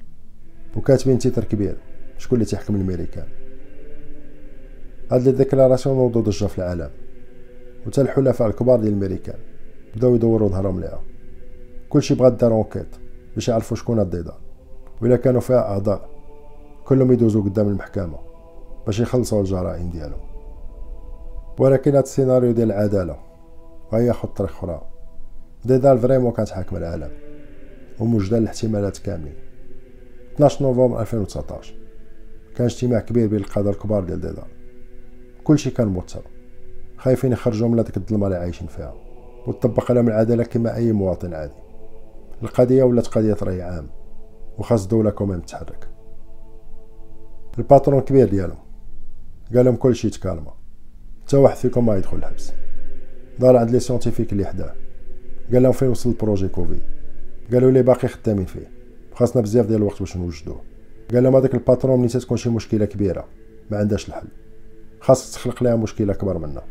وكاتبين titre كبير شكون اللي تيحكم الميريكان هاد les déclarations نوضو ضجة في العالم. وتا الحلفاء الكبار ديال الميريكان بداو يدوروا ظهرهم ليها. كلشي بغا دار enquête باش يعرفوا شكون هاد ديدار وإلا كانوا فيها أعضاء كلهم يدوزوا قدام المحكمة. باش يخلصوا الجرائم ديالهم ولكن هاد السيناريو ديال العدالة غياخد طريق أخرى. ديدال vraiment كانت حاكمه العالم وموجده الاحتمالات كاملين. 12 نوفمبر 2019 كان اجتماع كبير بين القادة الكبار ديال ديدال كلشي كان موتر خايفين يخرجوا من هذيك الظلمة اللي عايشين فيها. وتطبق لهم العدالة كما أي مواطن عادي. القضية ولات قضية رأي عام وخاص الدولة quand même تحرك ال patron الكبير ديالهم قال لهم كلشي تكالما حتى واحد فيكم ما يدخل الحبس. دار عند les scientifiques اللي حداه. قال لهم فين وصل ال projet كوفيد؟ قالوا لي باقي خدامين فيه. خاصنا بزاف ديال الوقت باش نوجدوه. قال لهم هذاك ال patron ملي تكون شي مشكلة كبيرة ما عندهاش الحل. خاصك تخلق لها مشكلة أكبر منها.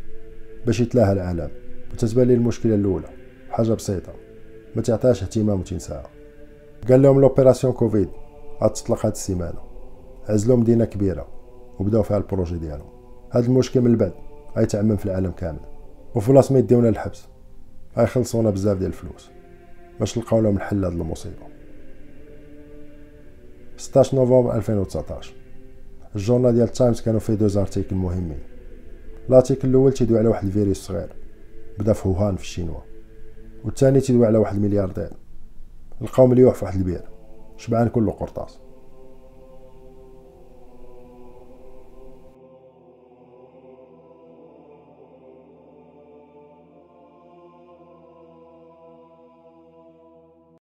باش يتلاها العالم. وتتبان لي المشكلة الأولى. حاجة بسيطة. ما تعطيهاش اهتمام وتنساها. قال لهم l'opération كوفيد. غتطلق هاد السيمانة. عزلوا مدينة كبيرة. وبداو فيها ال projet ديالهم. هاد المشكل من البعد غيتعمم في العالم كامل. وفي بلاص ما يديونا للحبس غيخلصونا بزاف ديال الفلوس. باش نلقاو لهم الحل هاد المصيبة. 16 نوفمبر 2019 ال journal ديال تايمز كانوا فيه deux articles مهمين. الأرتيكل الأول تيدوي على واحد الفيروس صغير بدا في ووهان في الشينوا. والثاني تيدوي على واحد الملياردير. لقاو مليوح في واحد البير شبعان كله قرطاس.